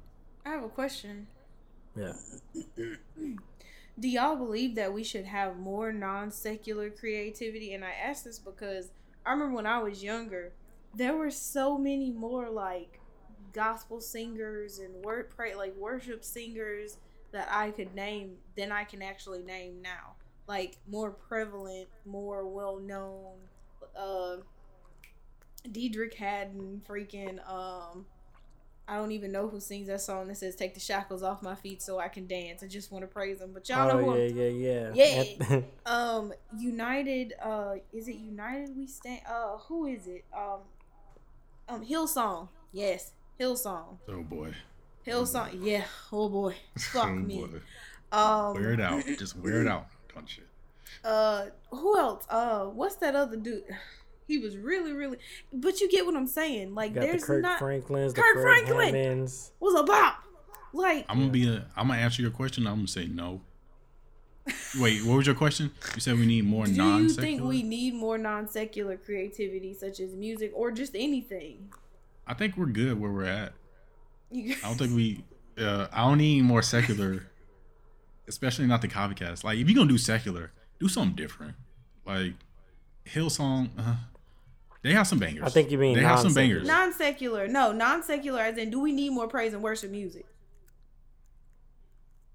I have a question. Yeah. *clears throat* Do y'all believe that we should have more non secular creativity? And I ask this because I remember when I was younger, there were so many more like gospel singers and word pray like worship singers that I could name than I can actually name now. Like more prevalent, more well known. Uh, Deitrick Haddon, freaking um, I don't even know who sings that song that says "Take the shackles off my feet so I can dance." I just want to praise him, but y'all know who oh, yeah, yeah, yeah. Yeah. Um united uh is it united we stand uh who is it um um hillsong yes hillsong oh boy, hillsong yeah oh boy *laughs* fuck oh me boy, um wear it out, just wear it *laughs* out, don't you? uh who else uh what's that other dude *sighs* he was really really but you get what i'm saying like Got the there's Kirk not Franklins, the Kirk Fred Franklin! Hammonds. was a bop like I'm gonna be a. I'm gonna answer your question. I'm gonna say no. Wait, what was your question? You said we need more non. *laughs* do you non-secular. think we need more non-secular creativity such as music or just anything I think we're good where we're at. you, I don't think we. Uh, I don't need more secular, especially not the copycats. Like if you're gonna do secular, do something different. Like Hillsong, uh, they have some bangers. I think you mean they have some bangers. Non secular, no, non secular. As in, do we need more praise and worship music?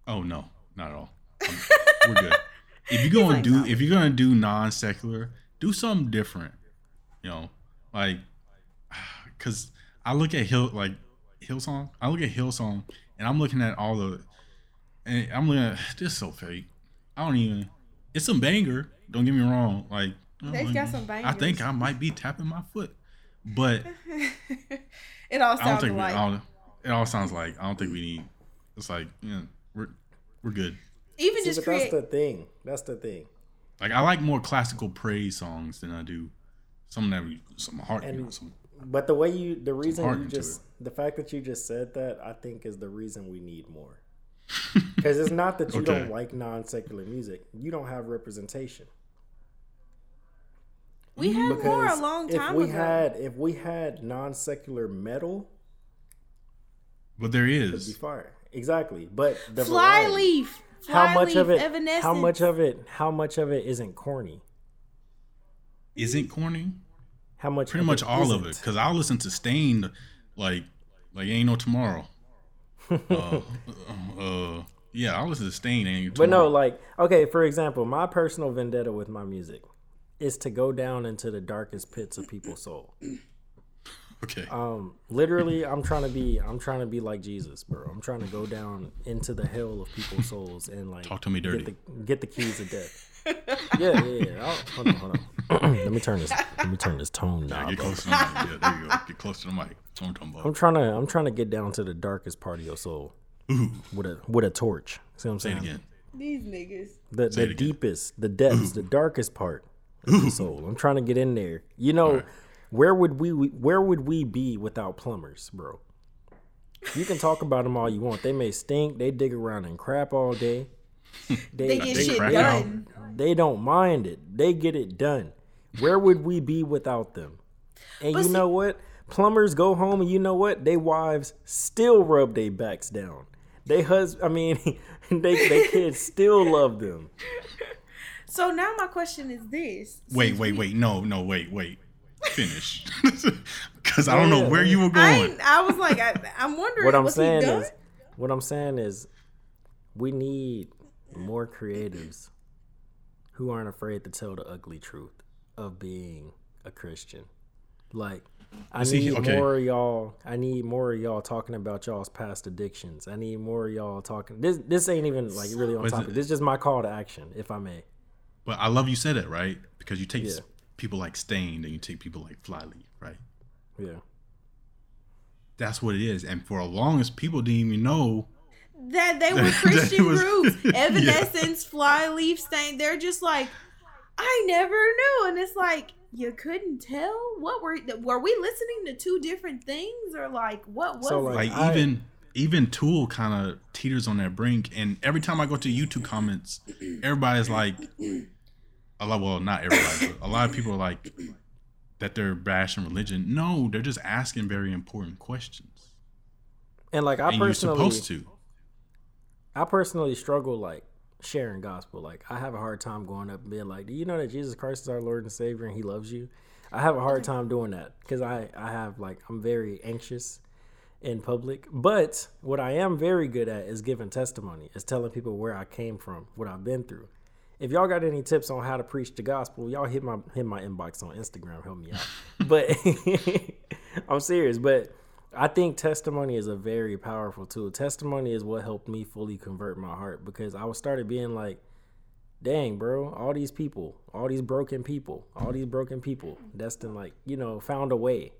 Oh no, not at all. We're good. If you're *laughs* gonna like, do, no. if you're gonna do non-secular, do something different. You know, like, *sighs* cause I look at Hill like Hillsong. I look at Hillsong, and I'm looking at all the, and I'm looking at *sighs* this is so fake. I don't even. It's some banger. Don't get me wrong. Like They've got some I think. I might be tapping my foot, but *laughs* it all sounds think we, alike. I don't, it all sounds like I don't think we need. It's like yeah, we're we're good. Even See, just create. that's the thing. That's the thing. Like I like more classical praise songs than I do some that we some heart. And- you know, some, But the way you, the reason you just, the fact that you just said that, I think is the reason we need more. Because it's not that you Okay. don't like non secular music, you don't have representation. we had more a Because long if time we ago. had, if we had non secular metal, but there is be fire. Exactly. But the variety. Flyleaf. how much of it? Evanescence. How much of it? How much of it isn't corny? Isn't corny? How much? Pretty much all of it. Because I'll listen to Stain, like like ain't no tomorrow. *laughs* uh, uh, yeah, I'll listen to Stain. Ain't no But no, like okay, for example, my personal vendetta with my music is to go down into the darkest pits of people's soul. *coughs* okay, Um, literally, I'm trying to be, I'm trying to be like Jesus, bro. I'm trying to go down into the hell of people's souls and like Talk to me dirty. Get the, get the keys of death. yeah, yeah, yeah. I'll, hold on, hold on. Let me turn this. Let me turn this tone Yeah, knob. get close to the mic. Yeah, there you go. Get close to the mic. That's what I'm talking I'm trying to, I'm trying to get down to the darkest part of your soul Ooh, with a with a torch. See what I'm say saying? it again. These niggas. The Say it the again. deepest, the depths, the darkest part of the soul. I'm trying to get in there. You know, where would we where would we be without plumbers, bro? You can talk about them all you want. They may stink. They dig around and crap all day. *laughs* They get they shit crack done. They don't mind it. They get it done. Where would we be without them? And But you see- know what? Plumbers go home and you know what? They wives still rub their backs down. They hus I mean, *laughs* they they kids still love them. *laughs* So now my question is this. Wait, wait, we- wait. No, no, wait, wait. Finish. Because I don't know where you were going. ain't- I was like, I, I'm wondering. What I'm was saying he done? is what I'm saying is we need more creatives who aren't afraid to tell the ugly truth of being a Christian. Like I See, need okay. more of y'all. I need more of y'all talking about y'all's past addictions. I need more of y'all talking. This this ain't even like really on topic. it- This is just my call to action, if I may. But I love you said it, right? Because you take Yeah. people like Stain and you take people like Flyleaf, right? Yeah. That's what it is. And for the longest, people didn't even know. That they were *laughs* Christian was- groups. *laughs* Yeah. Evanescence, Flyleaf, Stain. They're just like, I never knew, and it's like you couldn't tell. What were were we listening to two different things, or like what was So, it? like- Like even even Tool kind of teeters on that brink. And every time I go to YouTube comments, everybody's like, a lot. Well, not everybody, but a lot of people are like that they're bashing religion. No, they're just asking very important questions, And like I and you're personally supposed to. I personally struggle like sharing gospel. Like I have a hard time going up and being like, "Do you know that Jesus Christ is our Lord and Savior and He loves you?" I have a hard time doing that because I I have like I'm very anxious in public. But what I am very good at is giving testimony, is telling people where I came from, what I've been through. If y'all got any tips on how to preach the gospel, y'all hit my hit my inbox on Instagram, help me out. *laughs* but *laughs* I'm serious. But I think testimony is a very powerful tool. Testimony is what helped me fully convert my heart because I was started being like, dang, bro, all these people, all these broken people, all these broken people, destined like, you know, found a way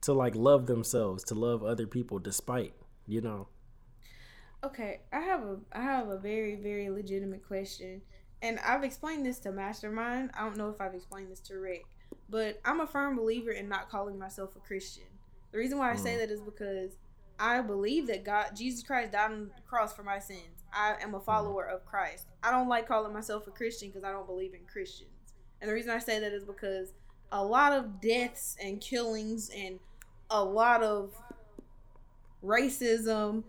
to like love themselves, to love other people despite, you know. Okay, I have a I have a very very legitimate question, and I've explained this to Mastermind. I don't know if I've explained this to Rick, but I'm a firm believer in not calling myself a Christian. The reason why I say that is because I believe that God, Jesus Christ, died on the cross for my sins. I am a follower of Christ. I don't like calling myself a Christian because I don't believe in Christians. And the reason I say that is because a lot of deaths and killings and a lot of racism,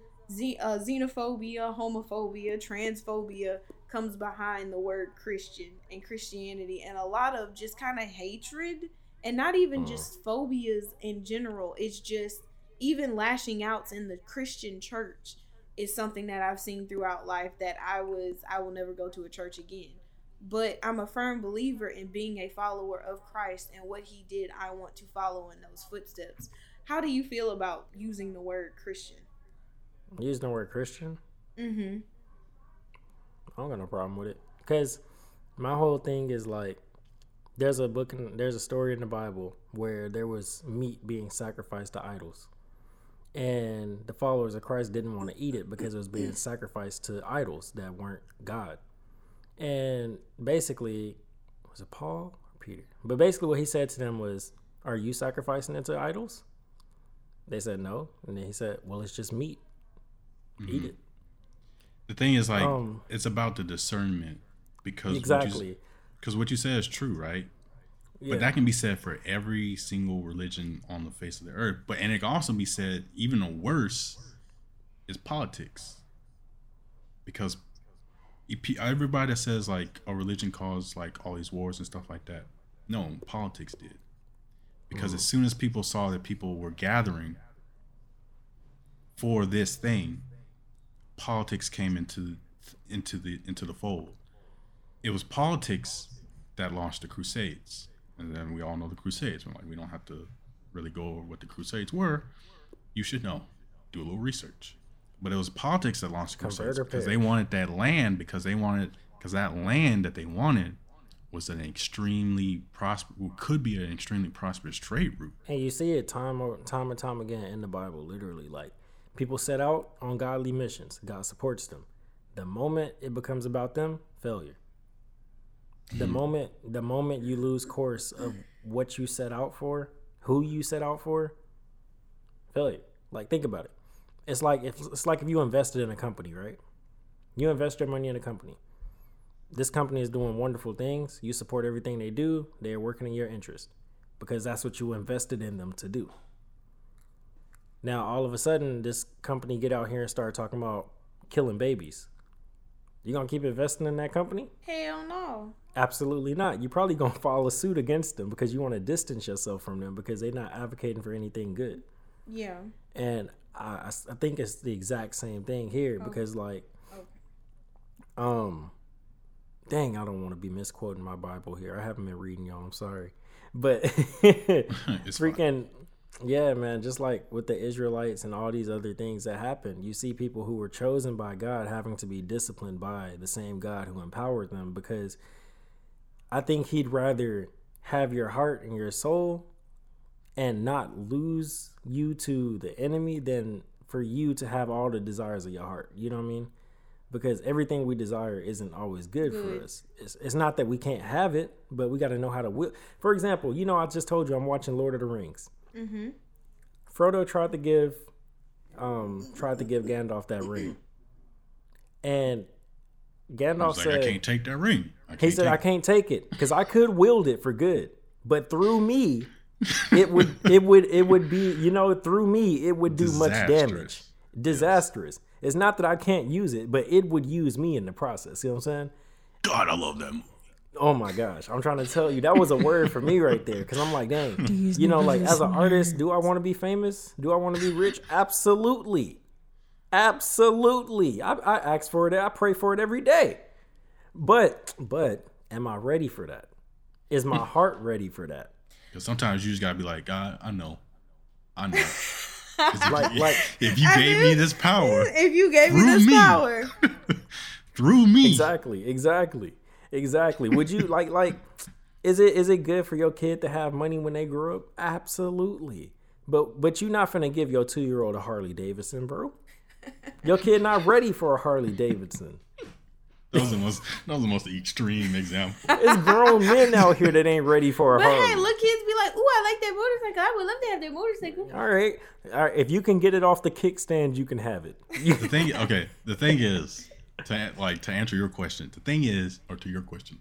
uh, xenophobia, homophobia, transphobia comes behind the word Christian and Christianity, and a lot of just kind of hatred, and not even Mm. just phobias in general. It's just even lashing outs in the Christian church is something that I've seen throughout life that I was I will never go to a church again. But I'm a firm believer in being a follower of Christ and what he did, I want to follow in those footsteps. How do you feel about using the word Christian? Using the word Christian, Mm-hmm. I don't got no problem with it. Cause my whole thing is like, there's a book, in, there's a story in the Bible where there was meat being sacrificed to idols, and the followers of Christ didn't want to eat it because it was being *clears throat* sacrificed to idols that weren't God. And basically, was it Paul or Peter? But basically, what he said to them was, "Are you sacrificing it to idols?" They said no, and then he said, "Well, it's just meat. Eat it." The thing is, like, Um, it's about the discernment because Exactly. Because what you say is true, right? Yeah. But that can be said for every single religion on the face of the earth. But and it can also be said even the worse is politics, because everybody that says like a religion caused like all these wars and stuff like that, no, politics did. Because as mm. soon as people saw that people were gathering for this thing, politics came into into the into the fold. It was politics that launched the Crusades, and then we all know the Crusades. We're like, we don't have to really go over what the Crusades were. You should know. Do a little research. But it was politics that launched the Crusades because they wanted that land because they wanted because that land that they wanted was an extremely prosper could be an extremely prosperous trade route. And you see it time o- time and time again in the Bible, literally. Like people set out on godly missions. God supports them. The moment it becomes about them, failure. The moment the moment you lose course of what you set out for, who you set out for, failure. Like think about it. It's like if it's like if you invested in a company, right? You invest your money in a company. This company is doing wonderful things. You support everything they do. They are working in your interest because that's what you invested in them to do. Now, all of a sudden, this company get out here and start talking about killing babies. You gonna keep investing in that company? Hell no. Absolutely not. You're probably gonna *laughs* file a suit against them because you want to distance yourself from them because they're not advocating for anything good. Yeah. And I, I think it's the exact same thing here because like, Okay. um, dang, I don't want to be misquoting my Bible here. I haven't been reading y'all. I'm sorry, but *laughs* *laughs* It's fine. freaking yeah, man. Just like with the Israelites and all these other things that happen, you see people who were chosen by God having to be disciplined by the same God who empowered them because I think He'd rather have your heart and your soul and not lose you to the enemy than for you to have all the desires of your heart. You know what I mean? Because everything we desire isn't always good, for us. It's, it's not that we can't have it, but we got to know how to will. For example, you know, I just told you I'm watching Lord of the Rings. Mm-hmm. Frodo tried to give, um, tried to give Gandalf that ring, and Gandalf was like, said, I can't take that ring. He said, "I can't take it because I could wield it for good, but through me, *laughs* it would, it would, it would be, you know, through me, it would do much damage, Disastrous. disastrous. It's not that I can't use it, but it would use me in the process. You know what I'm saying? God, I love that movie. Oh my gosh, I'm trying to tell you that was a word for me right there because I'm like, dang, *laughs* you know, like as an artist, do I want to be famous? Do I want to be rich? Absolutely, absolutely. I, I ask for it. I pray for it every day. But, but, am I ready for that? Is my *laughs* heart ready for that? Because sometimes you just gotta be like, God, I know, I know. *laughs* if, Like- you, *laughs* like- if you I gave do. me this power If you gave me this me. power, through me, Exactly, exactly, exactly. Would you like, like, is it is it good for your kid to have money when they grow up? Absolutely. But but you're not gonna give your two year old a Harley Davidson, bro. *laughs* Your kid not ready for a Harley Davidson. those are the most those are the most extreme example. *laughs* It's grown men out here that ain't ready for a but Harley. hey, look, kids be like, "Ooh, I like that motorcycle. I would love to have that motorcycle." All right, all right. If you can get it off the kickstand, you can have it. *laughs* The thing, okay, the thing is, to like to answer your question, the thing is, or to your question,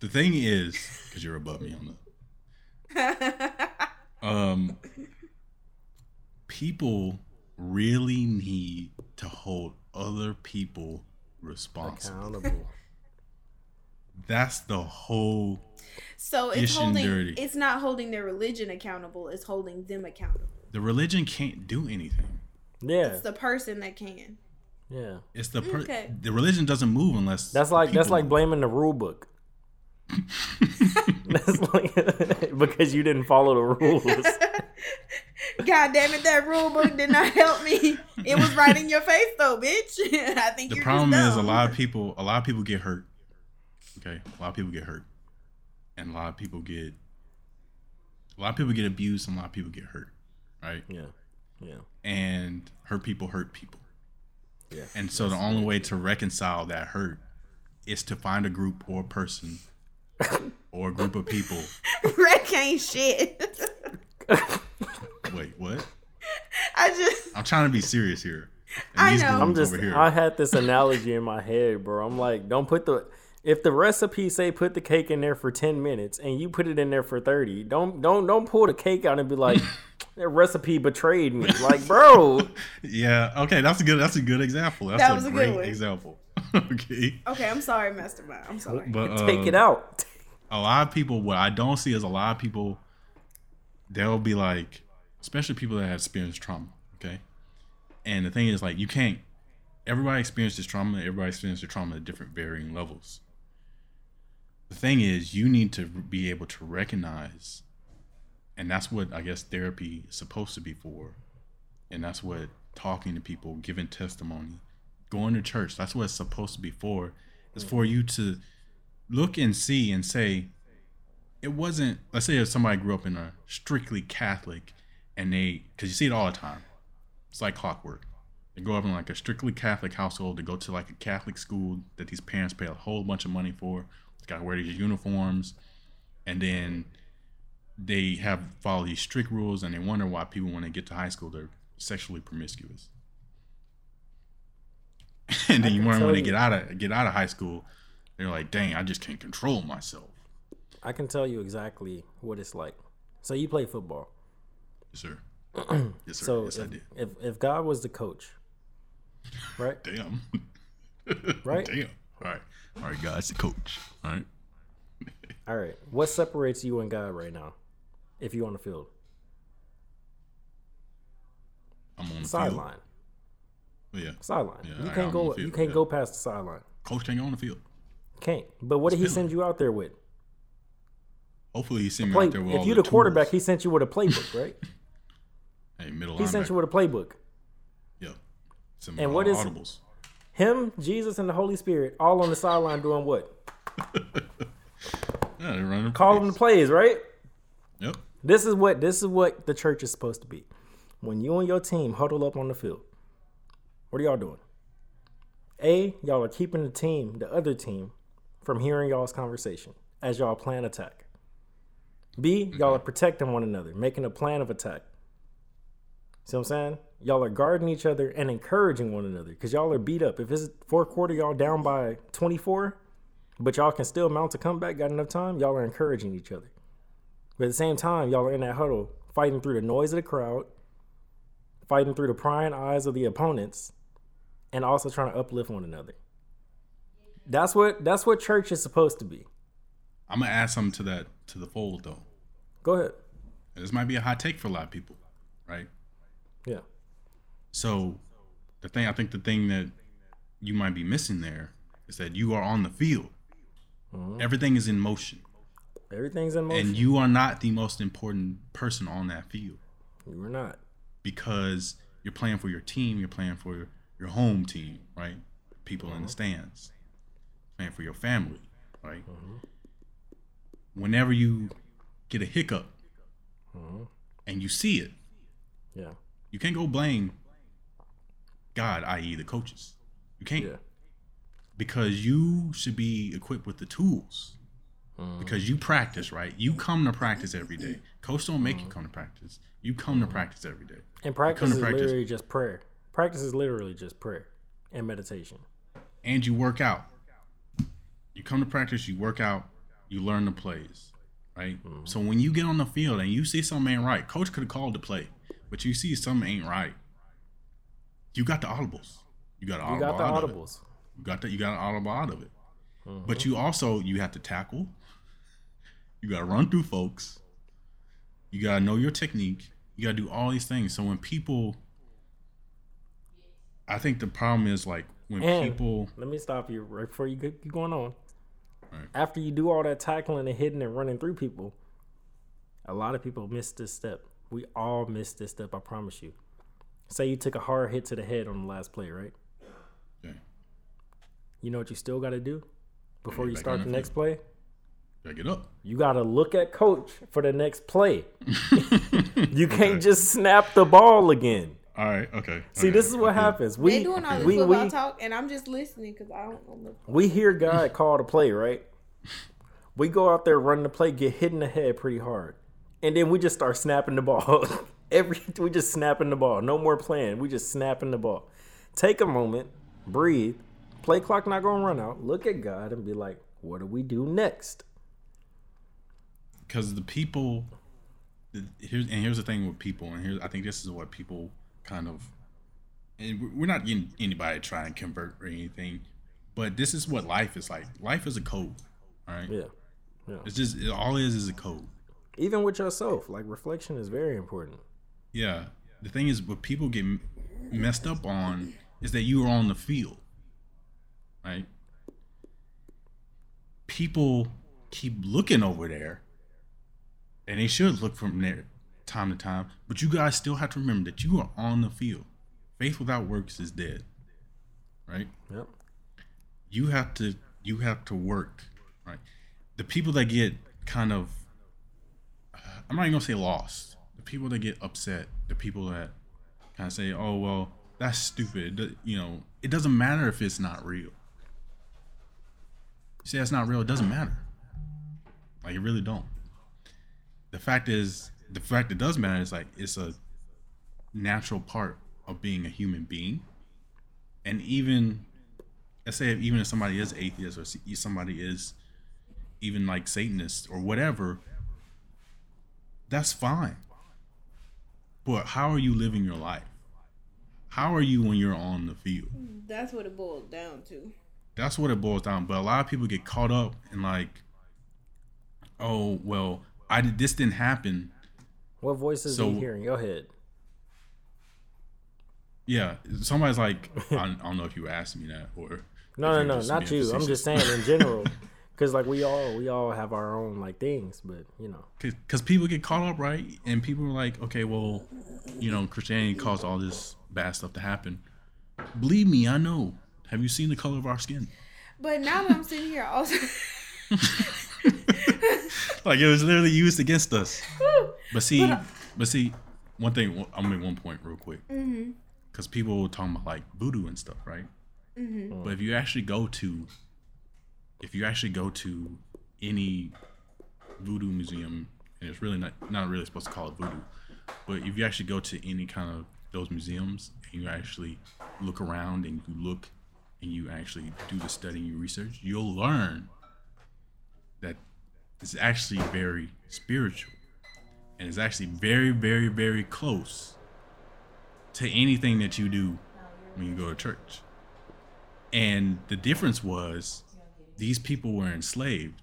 the thing is, because you're above me on that. Um, people really need to hold other people responsible. Accountable. That's the whole. So it's holding. dirty. It's not holding their religion accountable. It's holding them accountable. The religion can't do anything. Yeah, It's the person that can. yeah. It's the per- Okay. the religion doesn't move unless That's like that's people like move. blaming the rule book. *laughs* that's like *laughs* because you didn't follow the rules. *laughs* God damn it, that rule book did not help me. It was right in your face though, bitch. *laughs* I think The you're problem just is a lot of people a lot of people get hurt. Okay, a lot of people get hurt, and a lot of people get a lot of people get abused, and a lot of people get hurt, right? Yeah, yeah. And hurt people hurt people, Yeah. and so the only way to reconcile that hurt is to find a group or a person *laughs* or a group of people. *laughs* Wreck ain't shit. Wait, what? *laughs* I just I'm trying to be serious here. And I know. I'm just. over here. I had this analogy in my head, bro. I'm like, don't put the. If the recipe say put the cake in there for ten minutes and you put it in there for thirty, don't don't don't pull the cake out and be like, *laughs* that recipe betrayed me. Like, bro, *laughs* Yeah. Okay. That's a good. That's a good example. That's That a was a good great one. example. okay. okay. I'm sorry, Mastermind. I'm sorry. But take um, it out. A lot of people. What I don't see is a lot of people. They'll be like, especially people that have experienced trauma. Okay. And the thing is, like, you can't. Everybody experiences trauma. Everybody experiences trauma at different varying levels. The thing is, you need to be able to recognize, and that's what I guess therapy is supposed to be for, and that's what talking to people, giving testimony, going to church. That's what it's supposed to be for. It's for you to look and see and say, it wasn't. Let's say if somebody grew up in a strictly Catholic, and they, because you see it all the time, it's like clockwork. They grow up in like a strictly Catholic household. They go to like a Catholic school that these parents pay a whole bunch of money for. They got to wear these uniforms, and then they have follow these strict rules, and they wonder why people, when they get to high school, they're sexually promiscuous. *laughs* and then you wonder when they get out of get out of high school, they're like, "Dang, I just can't control myself." I can tell you exactly what it's like. So you play football. Sir. *clears throat* yes, sir. So yes, if, if if God was the coach, right? Damn. *laughs* Right? Damn. All right. All right, guys. The coach. All right. All right. What separates you and God right now? If you're on the field, I'm on the sideline, yeah. sideline. Yeah, you can't go. you can't yeah. go past the sideline. Coach can't go on the field. Can't. But what did he It's send you out there with? Hopefully, he sent me out there with if all you the the quarterback, he sent you with a playbook, right? *laughs* hey, middle he linebacker. sent you with a playbook. yeah. Sent me And what is- audibles? Him, Jesus, and the Holy Spirit all on the sideline doing what? *laughs* Yeah, they're running. Calling the plays, right? Yep. This is what this is what the church is supposed to be. When you and your team huddle up on the field, what are y'all doing? A, y'all are keeping the team, the other team, from hearing y'all's conversation as y'all plan attack. B, y'all are mm-hmm. protecting one another, making a plan of attack. See what I'm saying? Y'all are guarding each other and encouraging one another because y'all are beat up. If it's fourth quarter, y'all down by 24, but y'all can still mount a comeback, got enough time, y'all are encouraging each other. But at the same time, y'all are in that huddle, fighting through the noise of the crowd, fighting through the prying eyes of the opponents, and also trying to uplift one another. That's what that's what church is supposed to be. I'm gonna add something to that to the fold though. Go ahead. And this might be a hot take for a lot of people, right? Yeah. So, the thing I think the thing that you might be missing there is that you are on the field. Mm-hmm. Everything is in motion, Everything's in motion. and you are not the most important person on that field. You are not. because you're playing for your team, you're playing for your, your home team, right? People in the mm-hmm. stands, playing for your family, right? Mm-hmm. Whenever you get a hiccup mm-hmm. and you see it, Yeah. You can't go blame God, i.e., the coaches. You can't Yeah. because you should be equipped with the tools. Mm. Because you practice, right? You come to practice every day. Coach don't make you mm. come to practice. You come to mm. practice every day. And practice come to is practice. literally just prayer. Practice is literally just prayer and meditation. and you work out. You come to practice, you work out, you learn the plays, right? Mm-hmm. So when you get on the field and you see something ain't right, coach could have called the play, but you see something ain't right. You got the audibles. You got You got the out audibles. You got the, you got an audible out of it. Mm-hmm. But you also you have to tackle. You got to run through folks. You got to know your technique. You got to do all these things. So when people I think the problem is like when And people let me stop you right before you get- keep going on. Right. After you do all that tackling and hitting and running through people, a lot of people miss this step. We all miss this step, I promise you. Say you took a hard hit to the head on the last play, right? Okay. You know what you still got to do before get you start the the next play? Gotta get up. You got to look at coach for the next play. *laughs* you can't just snap the ball again. All right. Okay. See, okay, this is what okay. happens. We they doing all this we, football we, talk, and I'm just listening because I don't know. we hear God call the play, right? We go out there, run the play, get hit in the head pretty hard, and then we just start snapping the ball. *laughs* Every we just snapping the ball. No more playing. We just snapping the ball. Take a moment, breathe. Play clock not gonna run out. Look at God and be like, what do we do next? because the people here's and here's the thing with people and here's I think this is what people kind of and we- we're not getting anybody to try and convert or anything but this is what life is like life is a code right Yeah. it's just it, all it is is a code Even with yourself, like reflection is very important. yeah. The thing is what people get messed up on is that you are on the field right? People keep looking over there and they should look from there time to time but you guys still have to remember that you are on the field. Faith without works is dead right? Yep. you have to you have to work right? The people that get kind of i'm not even gonna say lost the people that get upset the people that kind of say oh well that's stupid. You know, it doesn't matter if it's not real. You say that's not real, it doesn't matter. Like it really don't. The fact is, the fact it does matter is like it's a natural part of being a human being, and even let's say if, even if somebody is atheist or somebody is even like Satanist or whatever, that's fine. But how are you living your life? How are you when you're on the field? That's what it boils down to. That's what it boils down. But a lot of people get caught up in like, oh well, I did this didn't happen. What voices So- are you hearing? Go ahead. Yeah, somebody's like, *laughs* I, I don't know if you asked me that or No, if no, no, not you. I'm just saying in general, *laughs* because like we all we all have our own like things, but you know, because people get caught up, right? And people are like, okay, well, you know, Christianity caused all this bad stuff to happen. Believe me, I know. Have you seen the color of our skin? But now that I'm sitting here, also, *laughs* like it was literally used against us. But see, But, uh, but see, one thing. I'm gonna make one point real quick. Mm-hmm. Because people were talking about like voodoo and stuff, right? But if you actually go to, if you actually go to any voodoo museum, and it's really not not really supposed to call it voodoo, but if you actually go to any kind of those museums and you actually look around and you look and you actually do the study and you research, you'll learn that it's actually very spiritual and it's actually very, very, very close to anything that you do when you go to church. And the difference was these people were enslaved.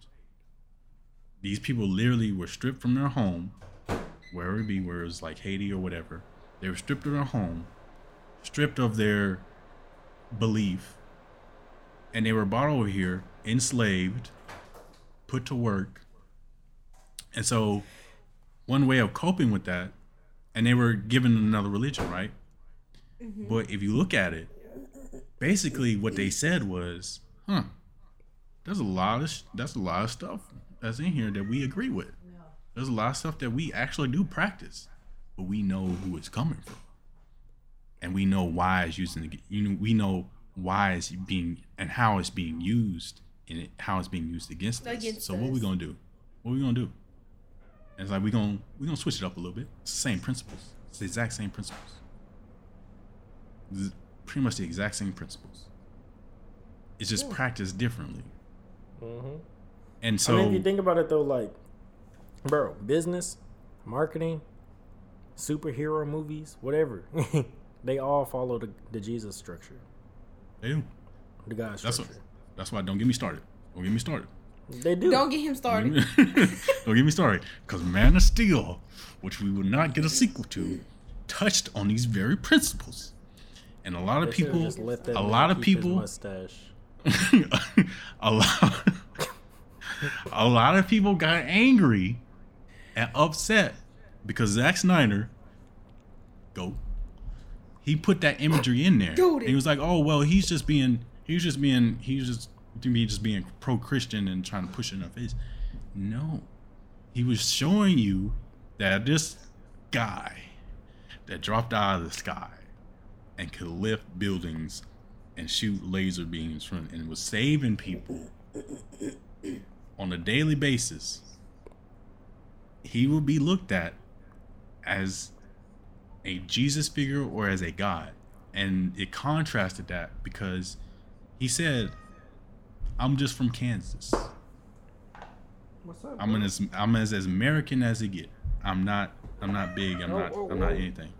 These people literally were stripped from their home, wherever it be, where it was like Haiti or whatever. They were stripped of their home, stripped of their belief, and they were brought over here, enslaved, put to work. And so, one way of coping with that, and they were given another religion, right? Mm-hmm. But if you look at it, basically what they said was, "Huh, there's a lot of that's a lot of stuff that's in here that we agree with. There's a lot of stuff that we actually do practice, but we know who it's coming from, and we know why it's using. The, you know, we know why it's being and how it's being used, and it, how it's being used against, us. Against So what we gonna do? What we gonna do? And it's like we gonna we gonna switch it up a little bit. It's the same principles. It's the exact same principles. Z- Pretty much the exact same principles. It's just practiced differently. Mm-hmm. And so I mean, if you think about it though, like, bro, business, marketing, superhero movies, whatever, *laughs* they all follow the, the Jesus structure, they do. the God That's structure. that's why don't get me started. Don't get me started. They do. don't get him started. *laughs* don't get me started. Because Man of Steel, which we will not get a sequel to, touched on these very principles. And a lot of They people, just let that a lot of people, mustache. *laughs* a lot, *laughs* a lot of people got angry and upset because Zack Snyder, go, he put that imagery in there. Goated. And he was like, "Oh well, he's just being, he's just being, he's just to me just being pro-Christian and trying to push it in our face." No, he was showing you that this guy that dropped out of the sky and could lift buildings and shoot laser beams from and was saving people on a daily basis he will be looked at as a jesus figure or as a god. And it contrasted that because he said i'm just from kansas. What's up? i'm as i'm as, as american as it get. I'm not i'm not big. I'm not i'm not anything.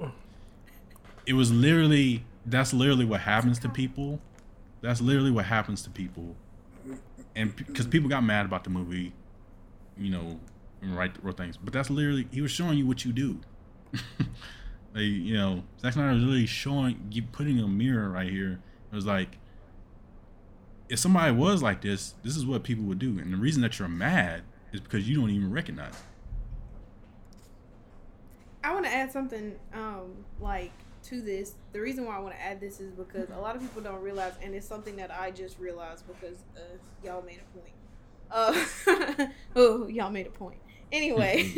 It was literally that's literally what happens to people. That's literally what happens to people. And because people got mad about the movie you know and write wrote things. But that's literally he was showing you what you do. *laughs* Like you know Zack Snyder was literally showing you putting a mirror right here. It was like if somebody was like this this is what people would do. And the reason that you're mad is because you don't even recognize it. I want to add something um like to this. The reason why I want to add this is because a lot of people don't realize, and it's something that I just realized because uh, y'all made a point. Uh, *laughs* oh, y'all made a point. Anyway,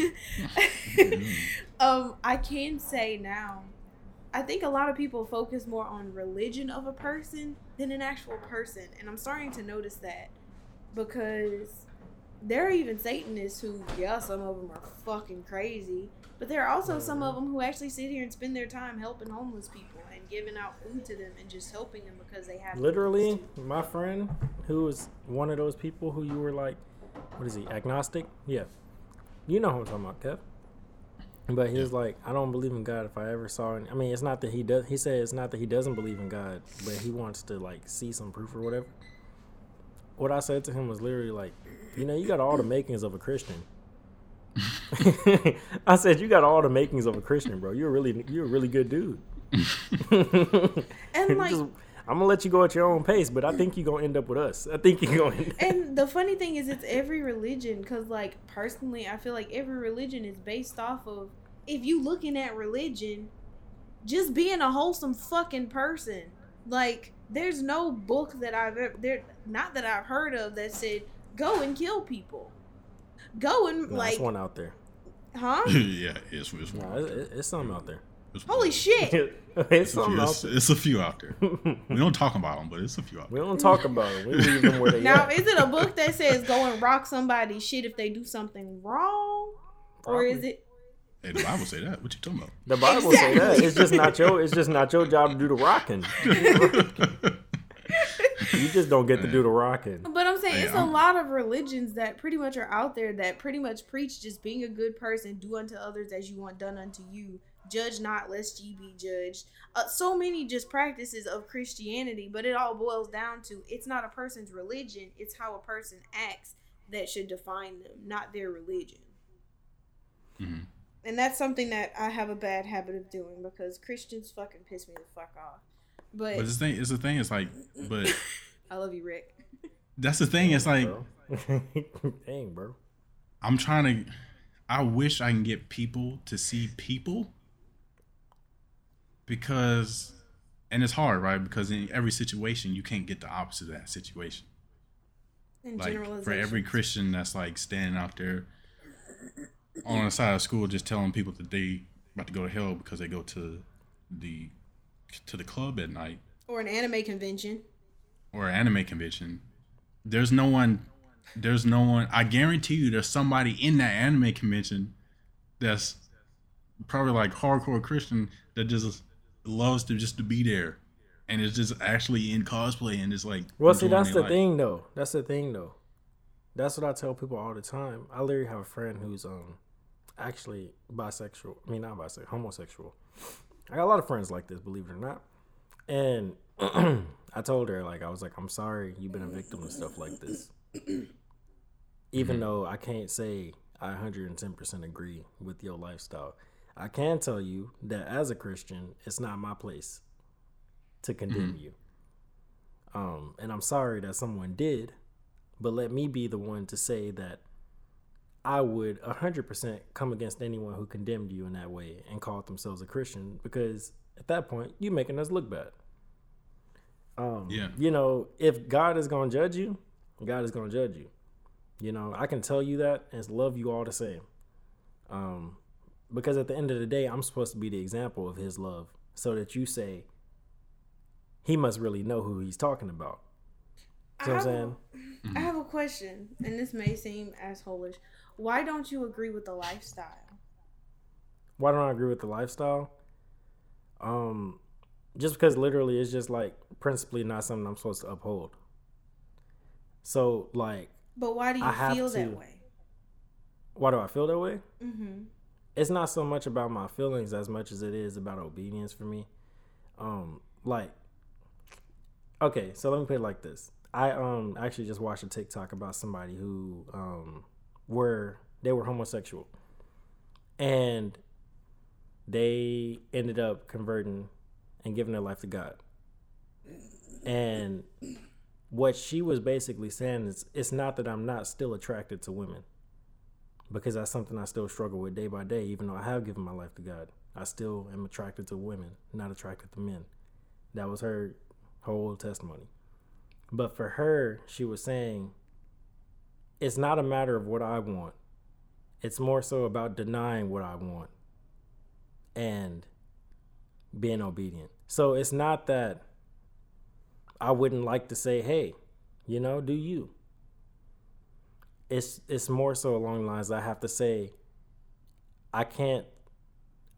*laughs* um, I can say now, I think a lot of people focus more on religion of a person than an actual person, and I'm starting to notice that because there are even Satanists who, yeah, some of them are fucking crazy, but there are also some of mm. them who actually sit here and spend their time helping homeless people and giving out food to them and just helping them because they have Literally, my friend who was one of those people who you were like, what is he, agnostic? Yeah. You know who I'm talking about, Kev. But he was like, I don't believe in God. If I ever saw, any, I mean, it's not that he does. He said it's not that he doesn't believe in God, but he wants to like see some proof or whatever. What I said to him was literally like, you know, you got all the makings of a Christian. *laughs* I said you got all the makings of a Christian, bro. You're really, you're a really good dude. *laughs* And *laughs* like, Just- I'm gonna let you go at your own pace, but I think you're gonna end up with us. I think you're going. and the funny thing is, it's every religion. Cause like personally, I feel like every religion is based off of if you looking at religion, just being a wholesome fucking person. Like there's no book that I've ever there not that I've heard of that said go and kill people. Go and Nah, like, it's one out there. huh? *laughs* yeah, it's, it's, Nah, it's, it's, it's something out there. it's Holy shit! *laughs* it's It's a, something few, out it's, there. it's a few out there. We don't talk about them, but it's a few out there. We don't talk about it. We leave them where they *laughs* Now, at. is it a book that says go and rock somebody's shit if they do something wrong, or is it? Hey, the Bible say that. What you talking about? The Bible say that. It's just not your. It's just not your job to do the rocking. About? You just don't get to do the rocking. But I'm saying Hey, it's a I'm- lot of religions that pretty much are out there that pretty much preach just being a good person, do unto others as you want done unto you, judge not lest ye be judged. Uh, so many just practices of Christianity, but it all boils down to it's not a person's religion, it's how a person acts that should define them, not their religion. Mhm. And that's something that I have a bad habit of doing because Christians fucking piss me the fuck off. But, But the thing is the thing is like, but *laughs* I love you, Rick. that's the thing. It's like Bro. *laughs* Dang, bro. I'm trying to. I wish I can get people to see people because, and it's hard, right? Because in every situation, you can't get the opposite of that situation. And Like for every. Christian that's like standing out there on the side of school, just telling people that they about to go to hell because they go to the to the club at night or an anime convention. or an anime convention. There's no one. There's no one. I guarantee you, there's somebody in that anime convention that's probably like hardcore Christian that just loves to just to be there, and is just actually in cosplay and is like. Well, see, that's the life. thing, though. That's the thing, though. That's what I tell people all the time. I literally have a friend who's um actually bisexual. I mean, not bisexual, homosexual. I got a lot of friends like this, believe it or not. And *clears throat* I told her, like, I was like, I'm sorry you've been a victim of stuff like this. *clears throat* Even though I can't say I 110% agree with your lifestyle, I can tell you that as a Christian, it's not my place to condemn you. Um, and I'm sorry that someone did, but let me be the one to say that I would 100% come against anyone who condemned you in that way and called themselves a Christian because at that point, you're making us look bad. Um, Yeah. You know, if God is going to judge you, God is going to judge you. You know, I can tell you that and love you all the same. Um, because at the end of the day, I'm supposed to be the example of his love so that you say, he must really know who he's talking about. You know what I'm saying? have, I have a question, and this may seem assholeish. Why don't you agree with the lifestyle? Why don't I agree with the lifestyle? Um, just because literally it's just like principally not something I'm supposed to uphold. So like, But why do you I feel to. that way? why do I feel that way? Mm-hmm. It's not so much about my feelings as much as it is about obedience for me. Um, like, okay, so let me put it like this. I um actually just watched a TikTok about somebody who um were they were homosexual, and they ended up converting and giving their life to God. And what she was basically saying is, it's not that I'm not still attracted to women because that's something I still struggle with day by day, even though I have given my life to God. I still am attracted to women, not attracted to men. That was her whole testimony. But for her, she was saying, it's not a matter of what I want, it's more so about denying what I want. And being obedient. So it's not that I wouldn't like to say, hey, you know, do you. It's it's more so along the lines I have to say I can't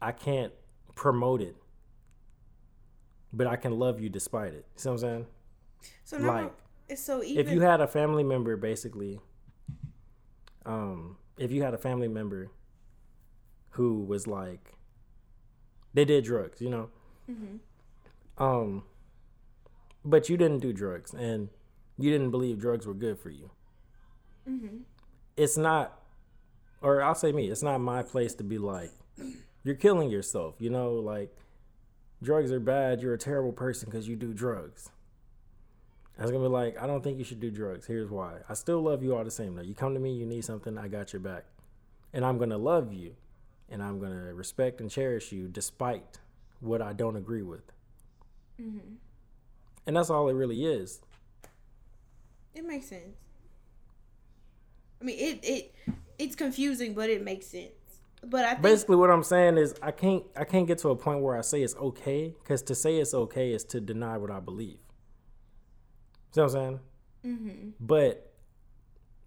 I can't promote it. But I can love you despite it. You see what I'm saying? So now Like, it's so even. if you had a family member basically um if you had a family member who was like they did drugs you know? Um but you didn't do drugs and you didn't believe drugs were good for you. It's not or i'll say me it's not my place to be like you're killing yourself you know? Like drugs are bad you're a terrible person because you do drugs I was gonna be like, I don't think you should do drugs. Here's why. I still love you all the same though. You come to me, you need something, I got your back. And I'm gonna love you and I'm gonna respect and cherish you despite what I don't agree with. Mm-hmm. And that's all it really is. it makes sense. I mean, it it it's confusing, but it makes sense. But I think Basically what I'm saying is I can't I can't get to a point where I say it's okay, because to say it's okay is to deny what I believe. See what I'm saying? Mm-hmm. But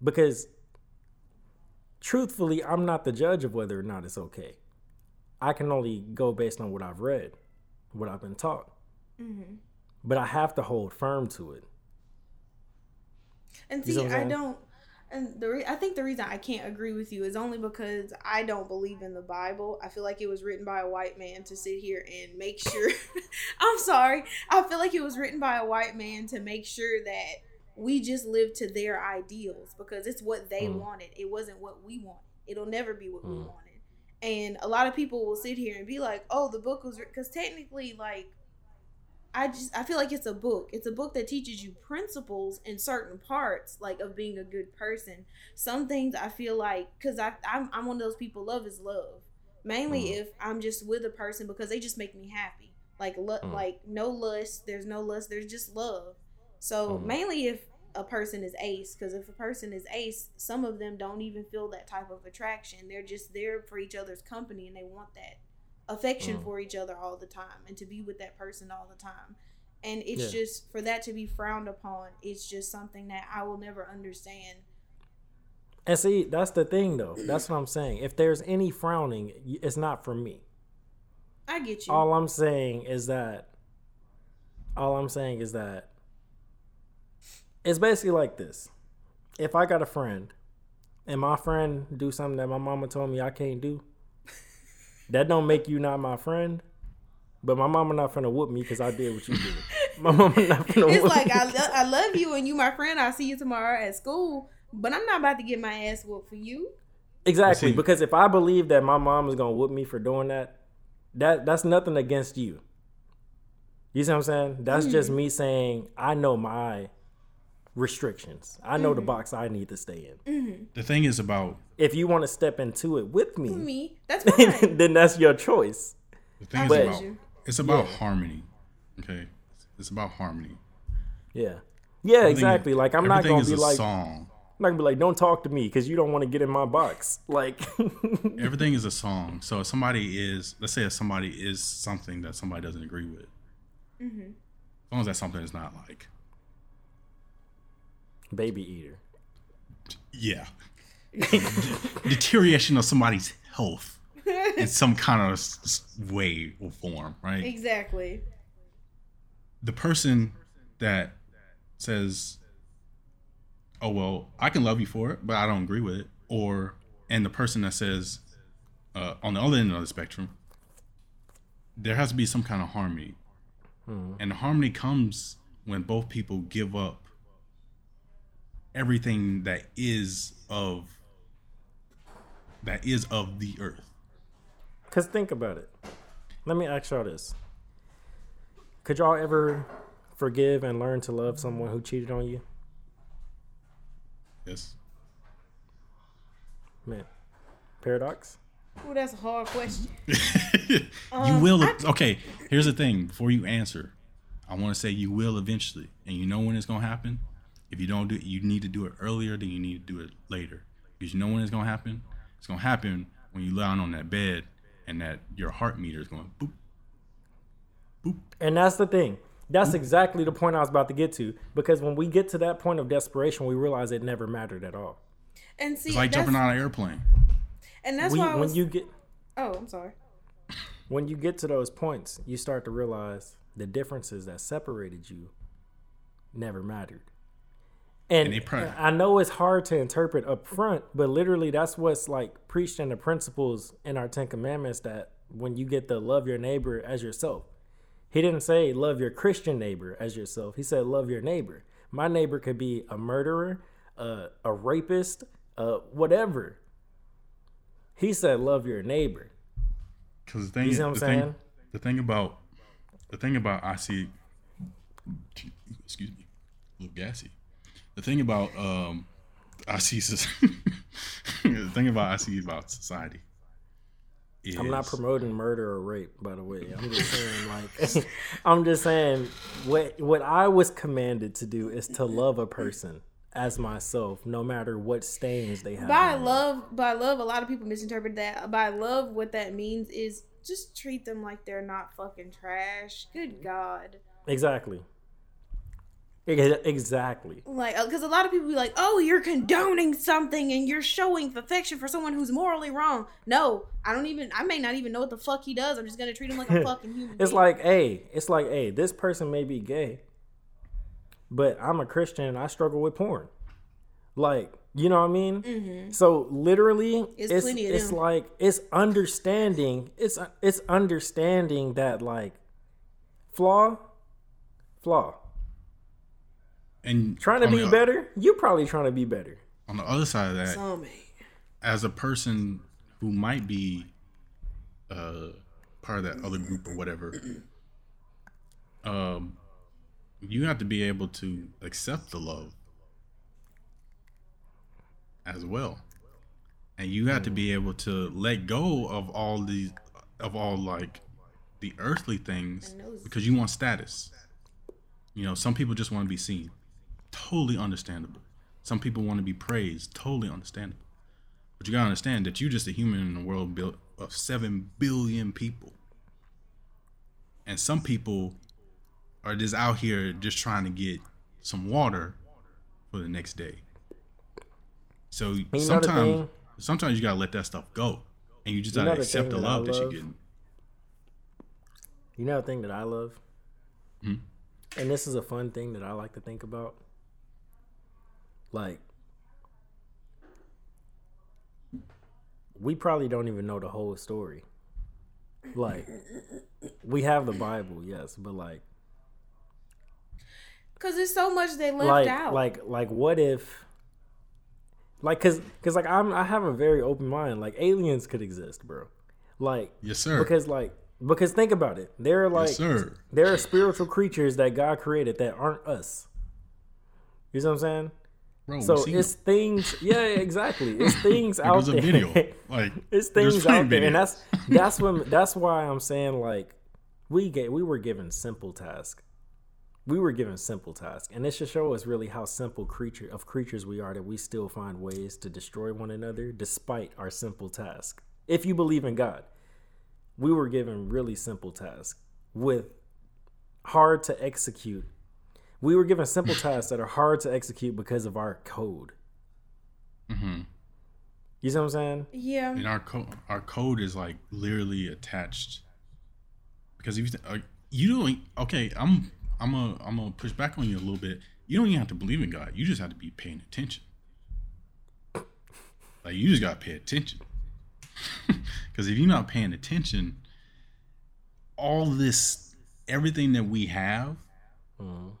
because truthfully, I'm not the judge of whether or not it's okay. I can only go based on what I've read, what I've been taught. Mm-hmm. But I have to hold firm to it. And see, see what I'm I don't. And the re- I think the reason I can't agree with you is only because I don't believe in the Bible. I feel like it was written by a white man to sit here and make sure. *laughs* I'm sorry. I feel like it was written by a white man to make sure that we just live to their ideals because it's what they Mm. wanted. It wasn't what we wanted. It'll never be what we Mm. wanted. And a lot of people will sit here and be like, "Oh, the book was because technically, like, I just I feel like it's a book. It's a book that teaches you principles in certain parts, like of being a good person. Some things I feel like because I I'm, I'm one of those people. Love is love. Mainly Mhm. if I'm just with a person because they just make me happy. Like lo- Mm. like no lust. There's no lust. There's just love. So Mhm. mainly if a person is ace, because if a person is ace, some of them don't even feel that type of attraction. They're just there for each other's company and they want that affection Mm. for each other all the time and to be with that person all the time. And it's Yeah. just for that to be frowned upon, it's just something that I will never understand. And see, that's the thing though. That's what I'm saying. If there's any frowning, it's not for me. I get you. All I'm saying is that all I'm saying is that it's basically like this. If I got a friend and my friend do something that my mama told me I can't do, that don't make you not my friend. But my mama not finna whoop me because I did what you did. My mama not finna it's whoop like me. I, lo- I love you and you my friend. I'll see you tomorrow at school, but I'm not about to get my ass whooped for you. Exactly, See- because if I believe that my mom is gonna whoop me for doing that, that that's nothing against you. You see what I'm saying? That's hmm. just me saying I know my restrictions. I know the box I need to stay in. The thing is about If you want to step into it with me, me, that's *laughs* fine. then that's your choice. the thing I is But- about it's about harmony. Okay, it's about harmony. Yeah, yeah, Everything- exactly. Like I'm not gonna is be a like, I'm not gonna be like, don't talk to me because you don't want to get in my box. *laughs* Like, Everything *laughs* is a song. So if somebody is, let's say, if somebody is something that somebody doesn't agree with, Mm-hmm. as long as that something is not like, baby eater. yeah, *laughs* deterioration of somebody's health in some kind of s- s- way or form, right? exactly. the person that says, "Oh well, I can love you for it, but I don't agree with it," or and the person that says, uh, on the other end of the spectrum, there has to be some kind of harmony, and the harmony comes when both people give up everything that is of that is of the earth. Cause think about it. Let me ask y'all this: Could y'all ever forgive and learn to love someone who cheated on you? Yes. Man, paradox. Oh, that's a hard question. *laughs* you Um, will. okay, here's the thing. Before you answer, I want to say you will eventually, and you know when it's gonna happen. If you don't do it, you need to do it earlier than you need to do it later, because you know when it's gonna happen. It's gonna happen when you lie on that bed and that your heart meter is going boop. Boop. And that's the thing. That's exactly the point I was about to get to. Because when we get to that point of desperation, we realize it never mattered at all. And see, It's like jumping out of an airplane. and that's We, why I when you get oh, I'm sorry. when you get to those points, you start to realize the differences that separated you never mattered. And, I know it's hard to interpret up front, but literally that's what's like preached in the principles in our Ten Commandments that when you get the love your neighbor as yourself. He didn't say love your Christian neighbor as yourself. He said love your neighbor. My neighbor could be a murderer, uh, a rapist, uh, whatever. He said love your neighbor. Because the thing, You see what I'm the saying? thing, the thing about, the thing about I see, excuse me, a little gassy. The thing about um, I see, *laughs* the thing about I see about society. Is, I'm not promoting murder or rape, by the way. I'm just saying, like, *laughs* I'm just saying, what what I was commanded to do is to love a person as myself, no matter what stains they have. By on them. love, by love, a lot of people misinterpret that. By love, what that means is just treat them like they're not fucking trash. Good God. exactly, Ex- exactly. Like, because a lot of people be like, oh, you're condoning something and you're showing affection for someone who's morally wrong. No, I don't even, I may not even know what the fuck he does. I'm just going to treat him like a *laughs* fucking human. It's being. like, hey, it's like, hey, this person may be gay, but I'm a Christian and I struggle with porn. Like, you know what I mean? So literally, Mm-hmm. It's it's it's like it's understanding. It's it's understanding that like flaw, flaw. And Trying to be the- better. You probably trying to be better. On the other side of that, Some as a person who might be uh part of that other group or whatever *clears throat* um you have to be able to accept the love as well. And you have to be able to let go of all these of all like the earthly things because you want status. You know some people just want to be seen totally understandable some people want to be praised totally understandable but you gotta understand that you're just a human in a world built of seven billion people. And some people are just out here just trying to get some water for the next day. So know sometimes sometimes you gotta let that stuff go. And you just You gotta accept the thing that love that you're getting. You know the thing that I love? Hmm? And this is a fun thing that I like to think about. Like, we probably don't even know the whole story. Like, we have the Bible, yes, but like, Because there's so much they left like, out. like, like, what if, like, cause, cause, like, I'm, I have a very open mind. Like, aliens could exist, bro. Like, Yes, sir. because, like, because think about it. They're like, yes, sir. there are spiritual creatures that God created that aren't us. You see what I'm saying? Bro, So it's them. things, yeah, exactly. It's *laughs* things Like, out there's a there. video. *laughs* Like it's things out there, and that's that's when *laughs* that's why I'm saying like we get we were given simple task. We were given simple task, and this should show us really how simple creature of creatures we are that we still find ways to destroy one another despite our simple task. If you believe in God, we were given really simple tasks with hard to execute. We were given simple tasks that are hard to execute because of our code. hmm You see what I'm saying? yeah. And our code, our code is like literally attached. Because if you, th- uh, you don't, okay, I'm, I'm a, I'm gonna push back on you a little bit. You don't even have to believe in God. You just have to be paying attention. Like you just gotta pay attention. *laughs* Because if you're not paying attention, all this, everything that we have, Mhm.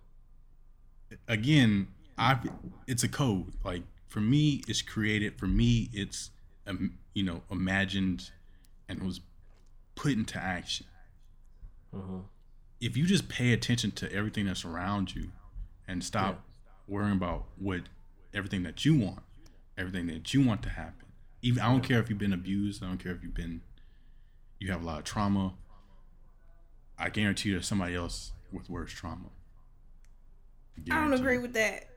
Again, I it's a code. Like for me, it's created. For me, it's um, you know imagined and was put into action. Mhm. If you just pay attention to everything that's around you and stop worrying about what everything that you want, everything that you want to happen. Even I don't care if you've been abused. I don't care if you've been you have a lot of trauma. I guarantee you there's somebody else with worse trauma. I don't agree with that.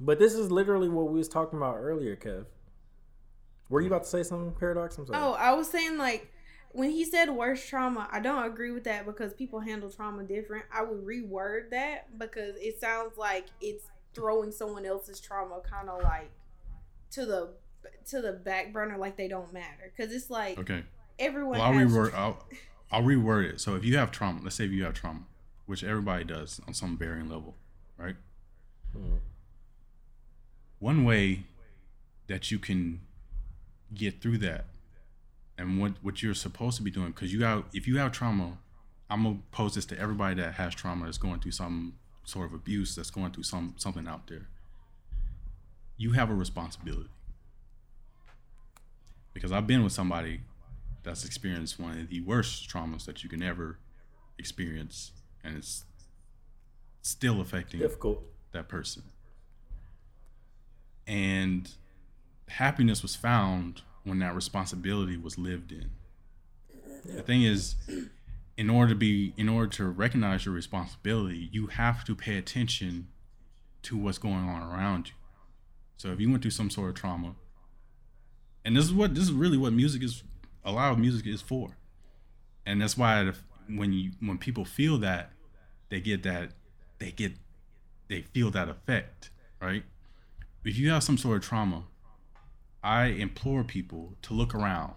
But this is literally what we was talking about earlier, Kev. Were you about to say something, Paradox? I'm sorry. Oh, I was saying like when he said worst trauma, I don't agree with that because people handle trauma different. I would reword that because it sounds like it's throwing someone else's trauma kind of like to the to the back burner like they don't matter because it's like Okay. everyone Well, I'll has reword. I'll, I'll reword it. So if you have trauma, let's say if you have trauma, which everybody does on some varying level, right? Mhm. One way that you can get through that, and what what you're supposed to be doing, because you have if you have trauma, I'm gonna pose this to everybody that has trauma, that's going through some sort of abuse, that's going through some something out there. You have a responsibility. Because I've been with somebody that's experienced one of the worst traumas that you can ever experience, and it's still affecting Difficult. that person. And happiness was found when that responsibility was lived in. The thing is, in order to be, in order to recognize your responsibility, you have to pay attention to what's going on around you. So if you went through some sort of trauma, and this is what this is really what music is, a lot of music is for, and that's why when you when people feel that, they get that, they get they feel that effect, right? If you have some sort of trauma, I implore people to look around.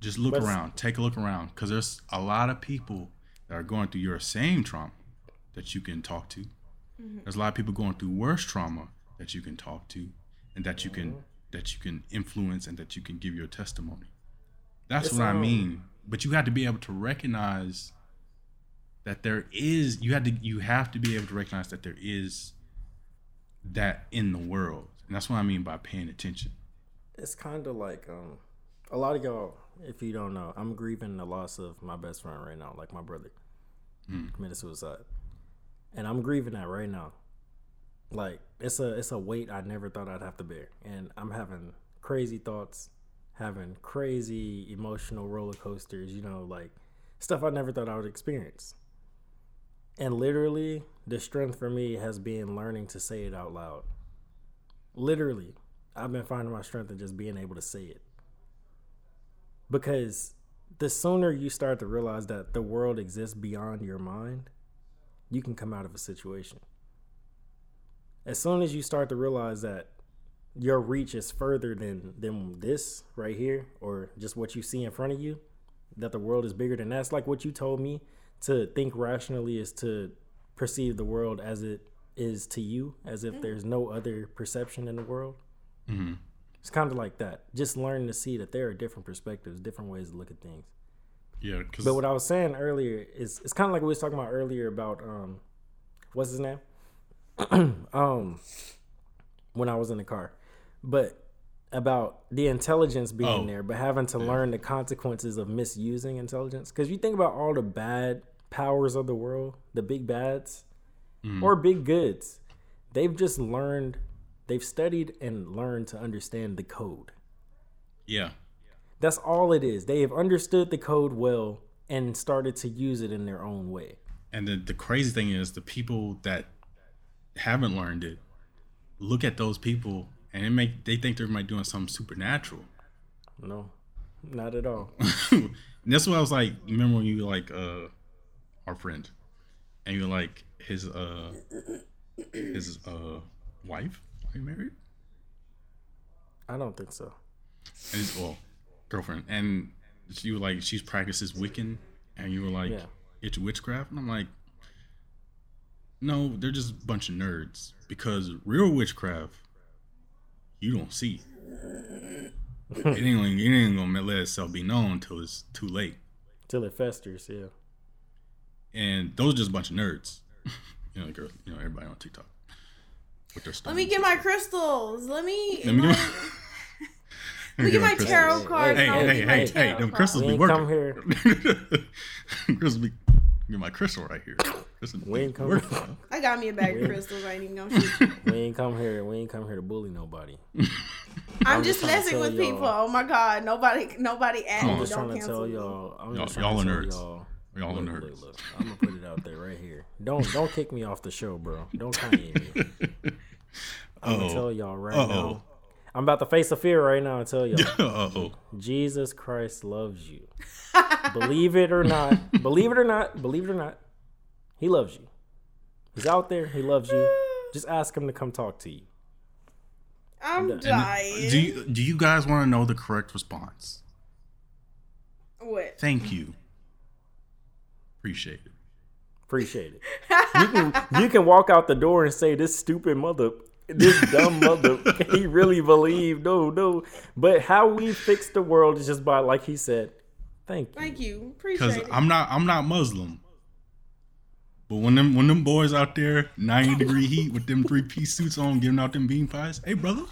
Just look But- around, take a look around, because there's a lot of people that are going through your same trauma that you can talk to. There's a lot of people going through worse trauma that you can talk to, and that you can that you can influence, and that you can give your testimony. That's what I um, mean. But you have to be able to recognize that there is you have to you have to be able to recognize that there is that in the world and that's what i mean by paying attention It's kind of like um, a lot of y'all. If you don't know, I'm grieving the loss of my best friend right now, like my brother committed suicide, and I'm grieving that right now. Like it's a it's a weight I never thought I'd have to bear, and I'm having crazy thoughts, having crazy emotional roller coasters. You know, like stuff I never thought I would experience. And literally, the strength for me has been learning to say it out loud. Literally, I've been finding my strength in just being able to say it. Because the sooner you start to realize that the world exists beyond your mind, you can come out of a situation. As soon as you start to realize that your reach is further than than this right here or just what you see in front of you, that the world is bigger than that's like what you told me to think rationally is to perceive the world as it is to you, as if there's no other perception in the world. mm-hmm. It's kind of like that. Just learning to see that there are different perspectives, different ways to look at things. yeah because But what I was saying earlier is it's kind of like we was talking about earlier about um, what's his name? *clears throat* um, when I was in the car, but about the intelligence being Oh. there, but having to learn the consequences of misusing intelligence. Because you think about all the bad powers of the world, the big bads mm. or big goods, they've just learned, they've studied and learned to understand the code. yeah That's all it is. They have understood the code well and started to use it in their own way. and the, the crazy thing is the people that haven't learned it look at those people and it make they think they're like doing something supernatural No, not at all. *laughs* and that's what I was like. Remember when you were like uh our friend, and you were like his uh his uh wife? Are you married? I don't think so. And his well girlfriend, and she was like she's practices Wiccan, and you were like Yeah. it's witchcraft, and I'm like. No, they're just a bunch of nerds. Because real witchcraft, you don't see. it ain't, gonna- it ain't gonna let itself be known until it's too late. Till it festers, yeah. and those are just a bunch of nerds. *laughs* you know, girls, you know, everybody on TikTok with their stuff. Let me get my crystals. Let me. Let me my- get *laughs* let me get my crystals. tarot Hey, cards. Hey, Let hey, hey, hey! Them crystals be working. come here. *laughs* crystals be. Get my crystal right here. Crystal We ain't come. *laughs* I got me a bag of crystals. I ain't even gonna *laughs* shoot. We ain't come here. We ain't come here to bully nobody. *laughs* I'm just just messing with y'all. people. Oh my god, nobody, nobody at Come me. on. I'm just Don't trying to tell me. y'all. I'm Y'all- just y'all are nerds. y'all. We all are Look, nerds. look, look. I'm gonna put it out there right here. Don't don't kick me off the show, bro. Don't Kanye me. I'm gonna tell y'all right Uh-oh. now. I'm about to face a fear right now and tell y'all. Uh oh. Jesus Christ loves you. believe it or not, believe it or not, believe it or not, he loves you. He's out there. He loves you. Just ask him to come talk to you. I'm And dying. Do you do you guys want to know the correct response? what? Thank you. Appreciate it. Appreciate it. You can you can walk out the door and say this stupid mother, this dumb mother. he really believed. No, no. But how we fix the world is just by like he said. Thank you. Thank you. Because Appreciate it. I'm not I'm not Muslim. But when them when them boys out there 90 degree heat with them three piece suits on giving out them bean pies, hey brother,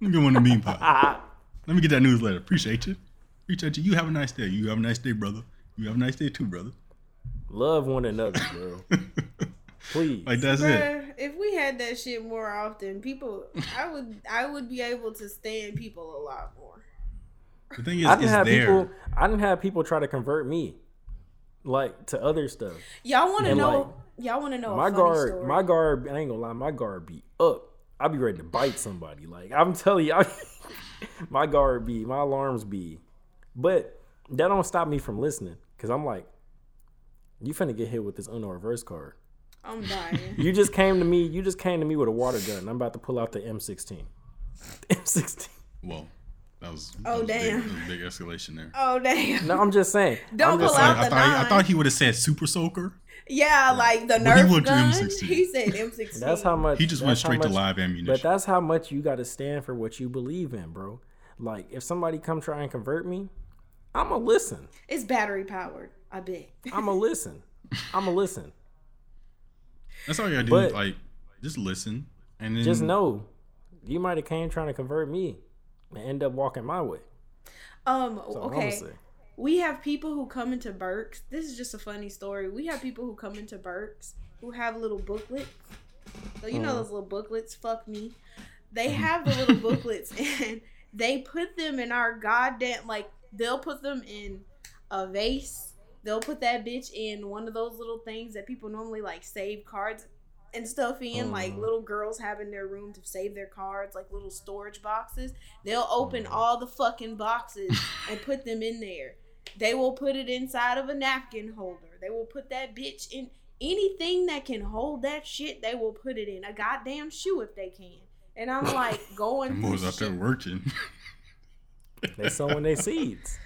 let me get one of them bean pies. *laughs* Let me get that newsletter. Appreciate you. Appreciate you. You have a nice day. You have a nice day, brother. You have a nice day too, brother. love one another, bro. *laughs* Please. like that's it. If we had that shit more often, people, I would, I would be able to stand people a lot more. The thing is, I didn't it's have there. people. I didn't have people try to convert me, like to other stuff. Y'all want to And, know? y'all want to know? my a funny guard, story? my guard. I ain't gonna lie, my guard be up. I be ready to bite somebody. Like I'm telling you, *laughs* I, my guard be, my alarms be. But that don't stop me from listening, cause I'm like, you finna get hit with this uno reverse card. I'm *laughs* dying. You just came to me. You just came to me with a water gun. I'm about to pull out the M16. The M16. Well, that was Oh, that was big- damn. that was a big escalation there. oh damn! No, I'm just saying. Don't I'm pull just out I the thought, he, I thought he would have said super soaker. Yeah, like the Well, he Nerf went to gun. M16. He said M16. *laughs* That's how much. He just went how straight to live ammunition. But that's how much you got to stand for what you believe in, bro. Like if somebody come try and convert me, I'ma listen. It's battery powered. I bet. I'ma *laughs* listen. I'ma listen. That's all you gotta do. But- like, just listen, and then Just know, you might have came trying to convert me and end up walking my way. Um. That's okay. We have people who come into Burks. This is just a funny story. We have people who come into Burks who have little booklets. So you know Mhm. those little booklets. Fuck me. They *laughs* have the little booklets *laughs* and they put them in our goddamn like they'll put them in a vase. They'll put that bitch in one of those little things that people normally like save cards and stuff in, like Mhm. little girls have in their room to save their cards, like little storage boxes. They'll open Mhm. all the fucking boxes *laughs* and put them in there. They will put it inside of a napkin holder. They will put that bitch in anything that can hold that shit. They will put it in a goddamn shoe if they can. And I'm *laughs* like going them through boys out there shit. working. They sowing their *laughs* seeds.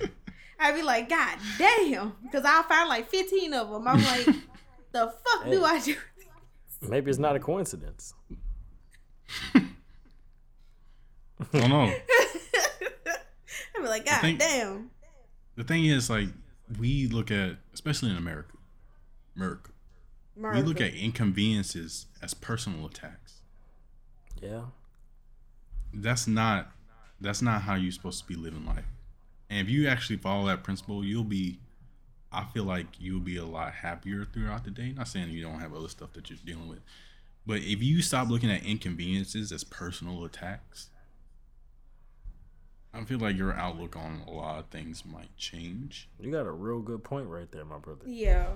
I'd be like, God damn, because I'll find like 15 of them. I'm like, the fuck do I do? Maybe it's not a coincidence. I don't know. *laughs* I'd be like, God think- damn. The thing is, like, we look at, especially in America, America, we look at inconveniences as personal attacks. Yeah. That's not that's not how you're supposed to be living life. And if you actually follow that principle, you'll be I feel like you'll be a lot happier throughout the day. Not saying you don't have other stuff that you're dealing with. But if you stop looking at inconveniences as personal attacks, I feel like your outlook on a lot of things might change. You got a real good point right there, my brother. Yeah.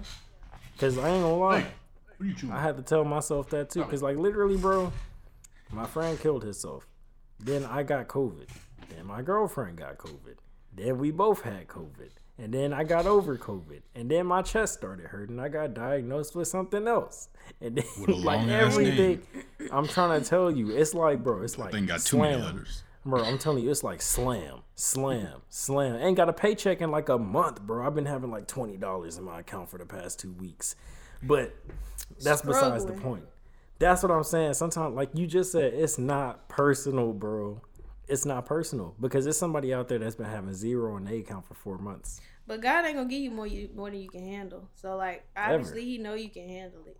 Cause I ain't gonna lie. What you chewing? I had to tell myself that too, because like literally, bro, my friend killed himself. Then I got COVID. Then my girlfriend got COVID. Then we both had COVID. And then I got over COVID. And then my chest started hurting. I got diagnosed with something else. And then *laughs* like long-ass everything, I'm trying to tell you, it's like, bro, it's like Thing got too many slam. letters. Bro, I'm telling you, it's like slam, slam, slam. Ain't got a paycheck in like a month, bro. I've been having like twenty dollars in my account for the past two weeks. But that's besides the point. That's what I'm saying. Sometimes, like you just said, it's not personal, bro. It's not personal because there's somebody out there that's been having zero in their account for four months. But God ain't gonna give you more you more than you can handle. So like obviously he know you can handle it.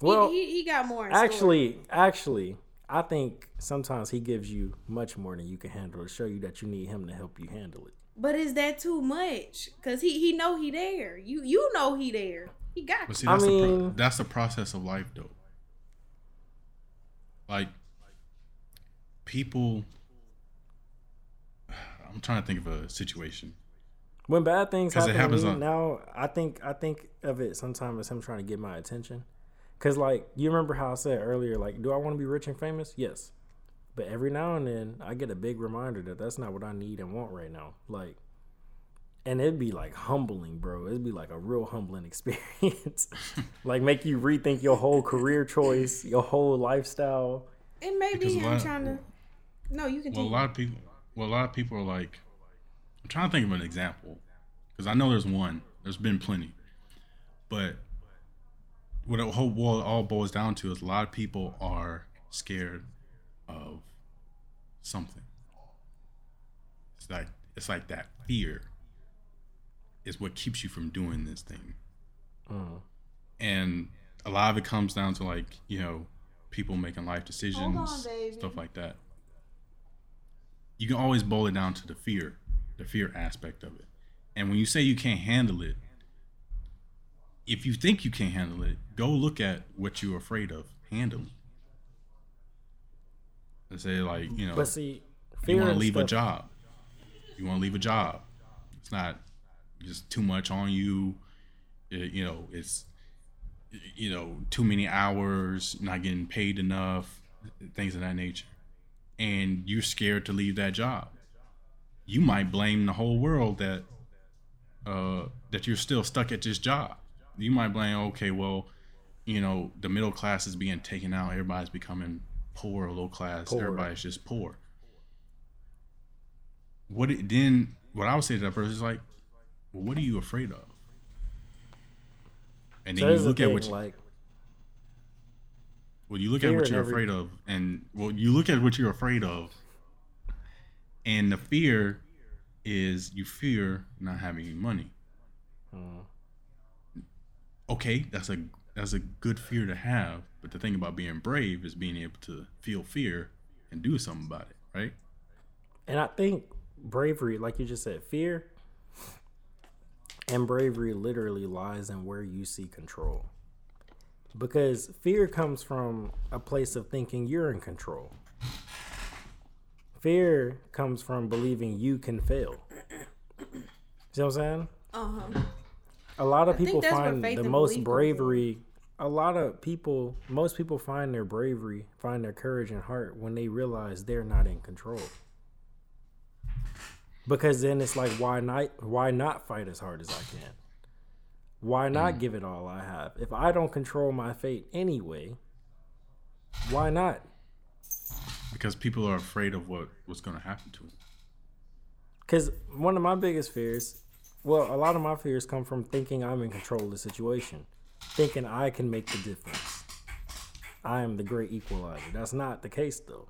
Well, he, he, got more. In store. actually, actually, I think sometimes he gives you much more than you can handle to show you that you need him to help you handle it. but is that too much? Cause he he know he there. You you know he there. He got But you. see, I that's the pro- mean- that's the process of life, though. Like people, I'm trying to think of a situation. When bad things 'Cause it happen to happens me on- now, I think I think of it sometimes as him trying to get my attention. Cause like you remember how I said earlier, like, do I want to be rich and famous? Yes. But every now and then, I get a big reminder that that's not what I need and want right now. Like, and it'd be like humbling, bro. It'd be like a real humbling *laughs* experience. *laughs* like, make you rethink your whole career choice, your whole lifestyle. And maybe Because a I'm trying to. No, you can. Well, a lot of people. Well, a lot of people are like. I'm trying to think of an example, because I know there's one. There's been plenty, but what it whole well, it all boils down to is a lot of people are scared of something. It's like it's like that fear is what keeps you from doing this thing, Mm. and a lot of it comes down to like you know people making life decisions, on, stuff like that. You can always boil it down to the fear, the fear aspect of it. And when you say you can't handle it, if you think you can't handle it, go look at what you're afraid of handling. And say like, you know, But see, you want to leave a job. You want to leave a job. It's not just too much on you. It- you know, it's you know too many hours, not getting paid enough, things of that nature, and you're scared to leave that job. You might blame the whole world that uh, that you're still stuck at this job. You might blame, okay, well, you know, the middle class is being taken out. Everybody's becoming poor, low class. Poor. Everybody's just poor what it then what I would say to that person is like, well, what are you afraid of? And So then you here's the look at thing, what you, like well, you look at what you're afraid of, and well, you look at what you're afraid of, and the fear is you fear not having any money. Mm. Okay, that's a that's a good fear to have, but the thing about being brave is being able to feel fear and do something about it, right? And I think bravery, like you just said, fear and bravery literally lies in where you see control. Because fear comes from a place of thinking you're in control. Fear comes from believing you can fail. See what I'm saying? Uh huh. A lot of people find the most belief comes in. bravery. A lot of people, most people find their bravery, find their courage and heart when they realize they're not in control. Because then it's like, why not? Why not fight as hard as I can? Why Mm. not give it all I have? If I don't control my fate anyway, why not? Because people are afraid of what what's going to happen to them. Because one of my biggest fears, well, a lot of my fears come from thinking I'm in control of the situation, thinking I can make the difference. I am the great equalizer. That's not the case, though.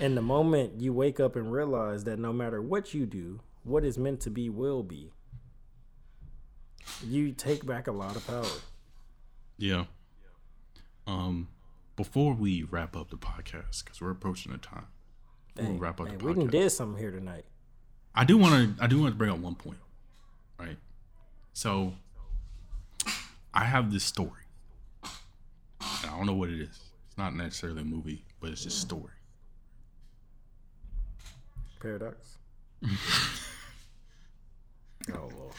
And the moment you wake up and realize that no matter what you do, what is meant to be will be, you take back a lot of power. Yeah. Um, before we wrap up the podcast, because we're approaching the time, we Hey, wrap up hey, the we done did something here tonight. I do want to I do want to bring up one point, right? So, I have this story. I don't know what it is. It's not necessarily a movie, but it's just a story. Paradox. *laughs* oh, Lord.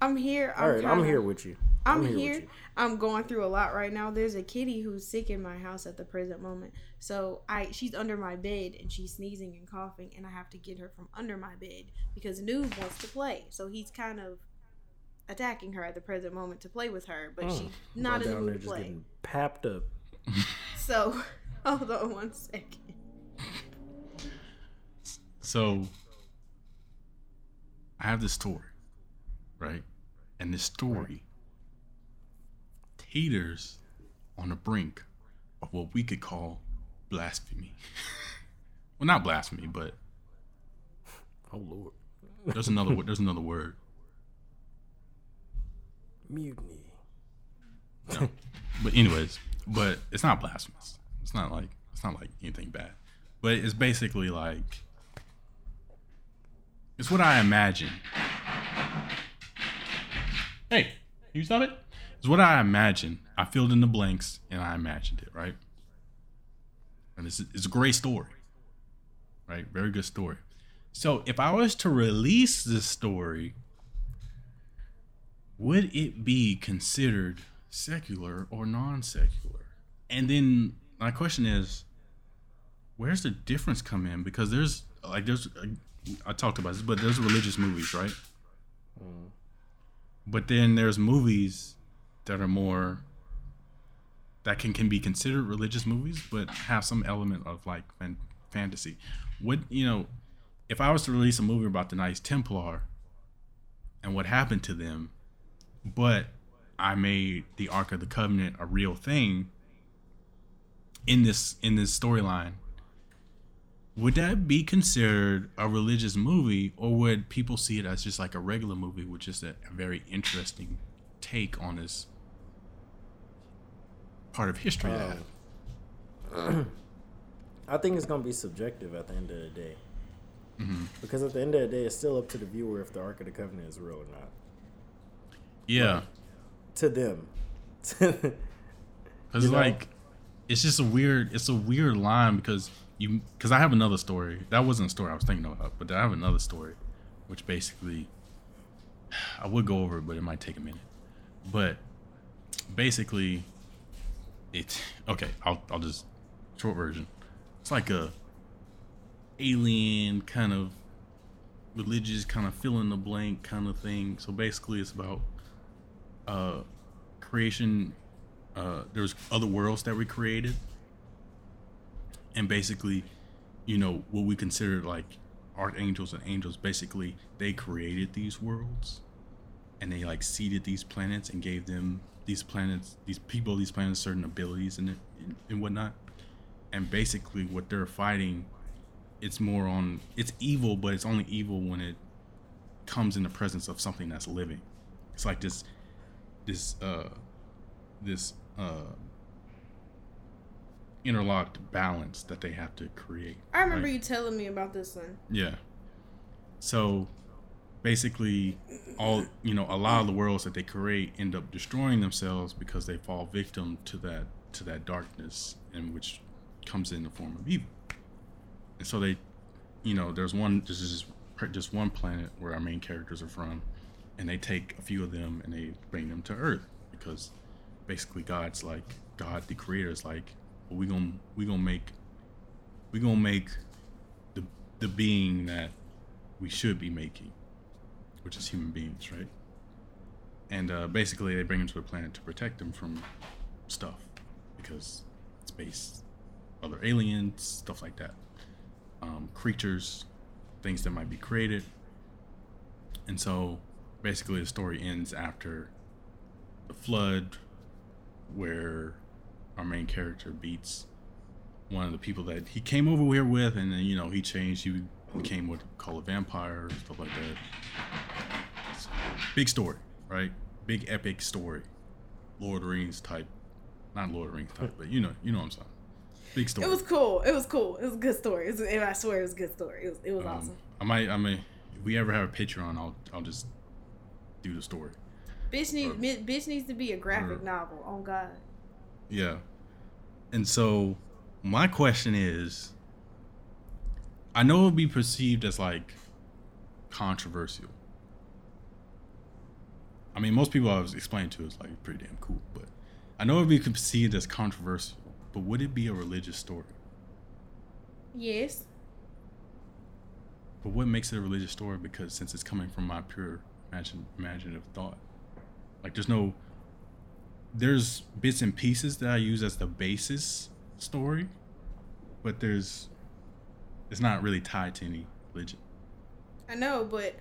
I'm here. I'm All right, I'm here with you. I'm, with here. you. I'm going through a lot right now. There's a kitty who's sick in my house at the present moment. So I she's under my bed and she's sneezing and coughing and I have to get her from under my bed because Noob wants to play. So he's kind of attacking her at the present moment to play with her, but Mm. she's not in the down mood there to just play. getting papped up. *laughs* So *laughs* hold on one second. So, I have this story, right? And this story teeters on the brink of what we could call blasphemy. *laughs* well, not blasphemy, but Oh Lord, there's another word. There's another word. mutiny. No. but anyways, but it's not blasphemous. It's not like it's not like anything bad. But it's basically like it's what I imagine. Hey, you stop it? It's what I imagined. I filled in the blanks and I imagined it, right? And it's it's a great story. Right? Very good story. So if I was to release this story, would it be considered secular or non-secular? and then my question is, where's the difference come in? Because there's like there's I talked about this, but there's religious movies, right? Mm. But then there's movies that are more that can can be considered religious movies, but have some element of like fan- fantasy. What you know, if I was to release a movie about the Knights Templar and what happened to them, but I made the Ark of the Covenant a real thing in this in this storyline, would that be considered a religious movie, or would people see it as just like a regular movie with just a, a very interesting take on this part of history? that? *clears throat* Um, I think it's gonna be subjective at the end of the day. Mm-hmm. Because at the end of the day, it's still up to the viewer if the Ark of the Covenant is real or not. Yeah, To them. *laughs* because You know? like it's just a weird it's a weird line because you because I have another story that wasn't a story I was thinking about, but I have another story, which basically *sighs* I would go over but it might take a minute. But basically, it *laughs* okay. I'll I'll just short version. It's like a alien kind of religious kind of fill in the blank kind of thing. So basically, it's about uh creation. Uh, there's other worlds that we created, and basically, you know what we consider like archangels and angels. Basically, they created these worlds, and they like seeded these planets and gave them these planets, these people, these planets certain abilities and and, whatnot. And basically, what they're fighting, it's more on it's evil, but it's only evil when it comes in the presence of something that's living. It's like this, this, uh, this uh, interlocked balance that they have to create. I remember right? you telling me about this one. Yeah. So basically all you know, a lot of the worlds that they create end up destroying themselves because they fall victim to that to that darkness in which comes in the form of evil. And so they you know, there's one this is just, just one planet where our main characters are from and they take a few of them and they bring them to Earth because basically God's like God the creator is like well, we gonna we gonna make we gonna make the the being that we should be making, which is human beings, right? And uh, basically, they bring them to the planet to protect them from stuff because space, other aliens, stuff like that, um, creatures, things that might be created. And so, basically, the story ends after the flood, where our main character beats one of the people that he came over here with, and then you know he changed. He became what we call a vampire, stuff like that. It's a big story, right? Big epic story, Lord of Rings type, not Lord of Rings type, but you know, you know what I'm saying. Big story. It was cool. It was cool. It was a good story. It was, and I swear it was a good story. It was, it was Um, awesome. I might, I may, if we ever have a picture on, I'll, I'll just do the story. Bitch needs, uh, bitch needs to be a graphic uh, novel. Oh God. Yeah. And so my question is I know it'll be perceived as like controversial. I mean, most people I was explaining to is like pretty damn cool, but I know it'll be perceived as controversial, but would it be a religious story? Yes. But what makes it a religious story? Because since it's coming from my pure imagine, imaginative thought, like there's no, there's bits and pieces that I use as the basis story, but there's, it's not really tied to any religion. I know, but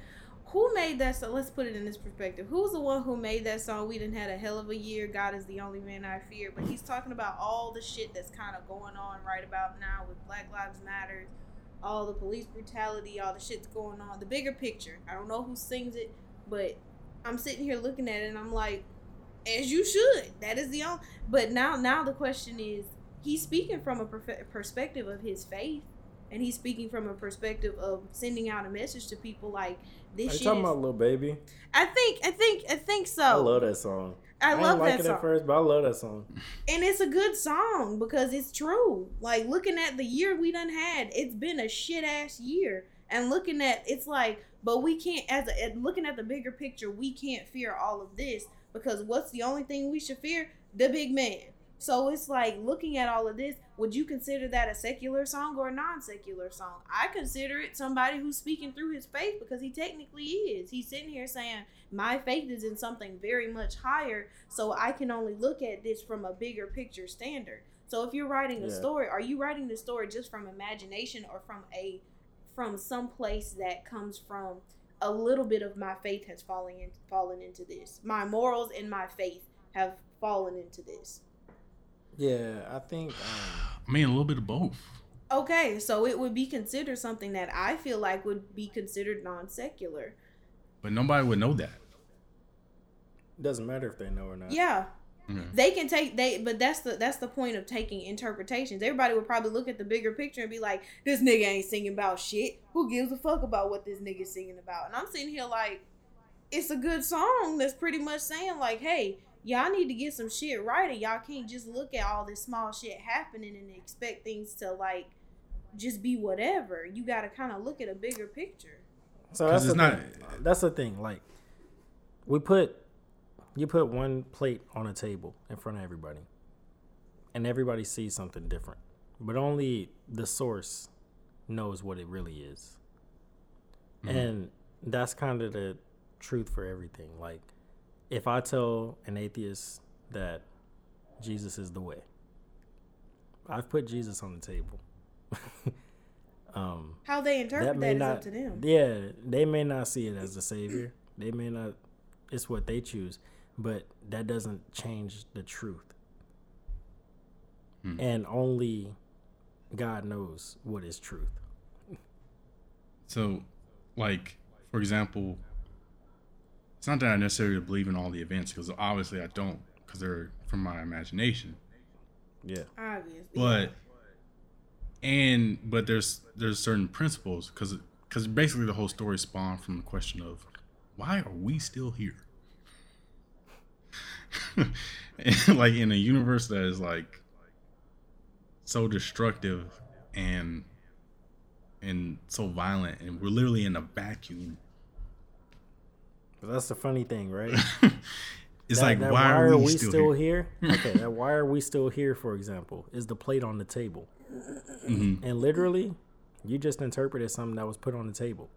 who made that song? Let's put it in this perspective. Who's the one who made that song? We didn't had a hell of a year. God is the only man I fear. But he's talking about all the shit that's kind of going on right about now with Black Lives Matter, all the police brutality, all the shit's going on. The bigger picture. I don't know who sings it, but I'm sitting here looking at it and I'm like, as you should. That is the only. But now, now the question is, he's speaking from a perfe- perspective of his faith. And he's speaking from a perspective of sending out a message to people like this Are you talking is- about Lil Baby? I think, I think, I think so. I love that song. I didn't love like that it song, at first, but I love that song. and it's a good song because it's true. Like looking at the year we done had, it's been a shit ass year, and looking at it's like, but we can't as a, looking at the bigger picture, we can't fear all of this because what's the only thing we should fear? The big man. So it's like looking at all of this, would you consider that a secular song or a non secular song? I consider it somebody who's speaking through his faith because he technically is. He's sitting here saying, My faith is in something very much higher, so I can only look at this from a bigger picture standard. So if you're writing a Yeah. story, are you writing the story just from imagination or from a from some place that comes from a little bit of my faith has fallen in, fallen into this. My morals and my faith have fallen into this. Yeah, I think. Um, I mean, a little bit of both. Okay, so it would be considered something that I feel like would be considered non secular. But nobody would know that. doesn't matter if they know or not. Yeah. Okay. They can take they but that's the that's the point of taking interpretations. Everybody would probably look at the bigger picture and be like, This nigga ain't singing about shit. Who gives a fuck about what this nigga's singing about? And I'm sitting here like it's a good song that's pretty much saying like, hey, y'all need to get some shit right and y'all can't just look at all this small shit happening and expect things to like just be whatever. You gotta kinda look at a bigger picture. So that's it's the not- thing. That's the thing. Like, we put you put one plate on a table in front of everybody, and everybody sees something different, but only the source knows what it really is. And that's kind of the truth for everything. Like, if I tell an atheist that Jesus is the way, I've put Jesus on the table. *laughs* um, How they interpret that that, may is not up to them. yeah they may not see it as the savior they may not it's what they choose but that doesn't change the truth Hmm. and only god knows what is truth So, like, for example, it's not that I necessarily believe in all the events because obviously I don't because they're from my imagination. yeah Obviously. But and but there's there's certain principles because because basically the whole story spawned from the question of why are we still here? *laughs* Like in a universe that is like so destructive and and so violent and we're literally in a vacuum. But that's the funny thing right? *laughs* It's That- like that why, are we, still, here, *laughs* okay that why are we still here for example is the plate on the table. Mhm. and literally you just interpreted something that was put on the table.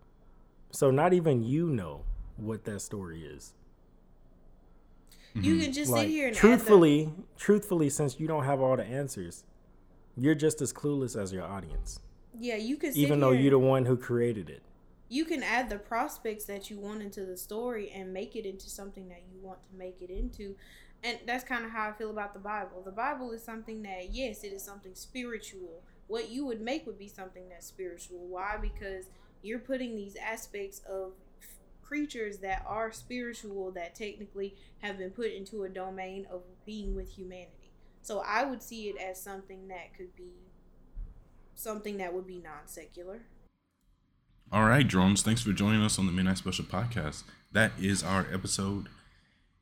So not even you know what that story is you mm-hmm. can just like sit here and add the- truthfully truthfully since you don't have all the answers you're just as clueless as your audience. Yeah, you can sit even though you're the one who created it. You can add the prospects that you want into the story and make it into something that you want to make it into. And that's kind of how i feel about the bible. The bible is something that yes it is something spiritual. What you would make would be something that's spiritual. Why? Because you're putting these aspects of creatures that are spiritual that technically have been put into a domain of being with humanity so i would see it as something that could be something that would be non-secular All right, drones. Thanks for joining us on the Midnight Special Podcast. That is our episode.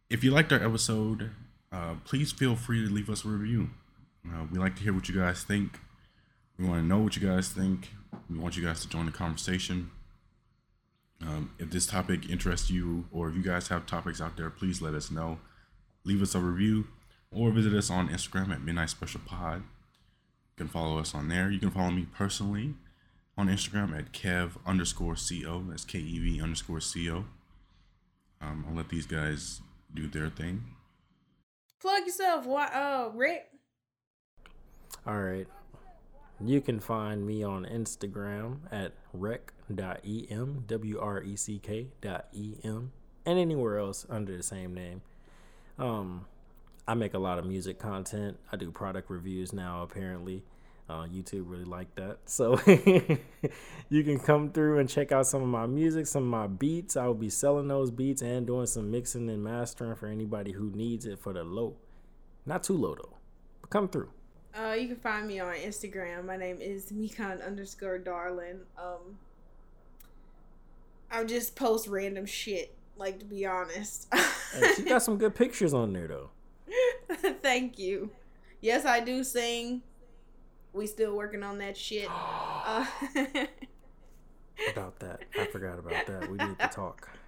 If you liked our episode, uh, please feel free to leave us a review. Uh, we like to hear what you guys think. We want to know what you guys think. We want you guys to join the conversation. Um, if this topic interests you, or if you guys have topics out there, please let us know. Leave us a review, or visit us on Instagram at Midnight Special Pod. You can follow us on there. You can follow me personally on Instagram at kev underscore co. That's K E V underscore co. Um, I'll let these guys do their thing. plug yourself why uh rick all right you can find me on instagram at wreck.em w-r-e-c-k dot e-m and anywhere else under the same name. Um i make a lot of music content. I do product reviews now apparently. Uh, youtube really like that. So *laughs* you can come through and check out some of my music some of my beats. I will be selling those beats and doing some mixing and mastering for anybody who needs it for the low. Not too low though but come through. Uh you can find me on instagram. My name is mikon underscore darling um i just post random shit like to be honest Hey, she got some good pictures on there though. *laughs* thank you yes i do sing we still working on that shit *gasps* uh, *laughs* About that, I forgot about that. We need to talk. *laughs*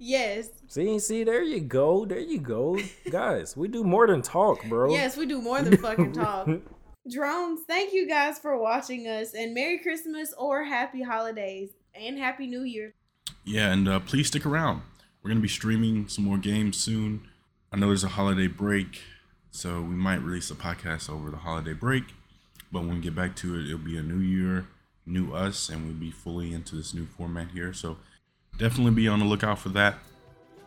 Yes. See, see, there you go, there you go, guys. We do more than talk, bro. Yes, we do more than fucking talk. Drones, thank you guys for watching us and Merry Christmas or Happy Holidays and Happy New Year. Yeah, and uh, please stick around. We're gonna be streaming some more games soon. I know there's a holiday break, so we might release a podcast over the holiday break. But when we get back to it, it'll be a new year, new us, and we'll be fully into this new format here. So definitely be on the lookout for that.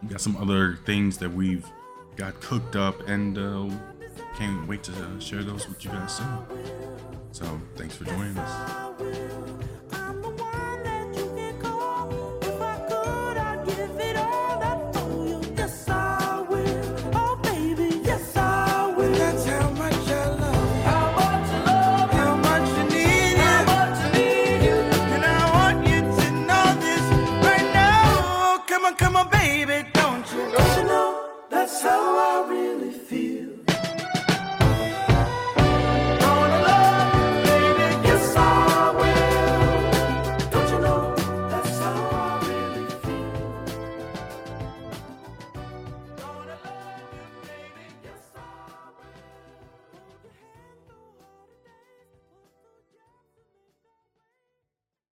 We got some other things that we've got cooked up, and uh, can't wait to share those with you guys soon. So thanks for joining us.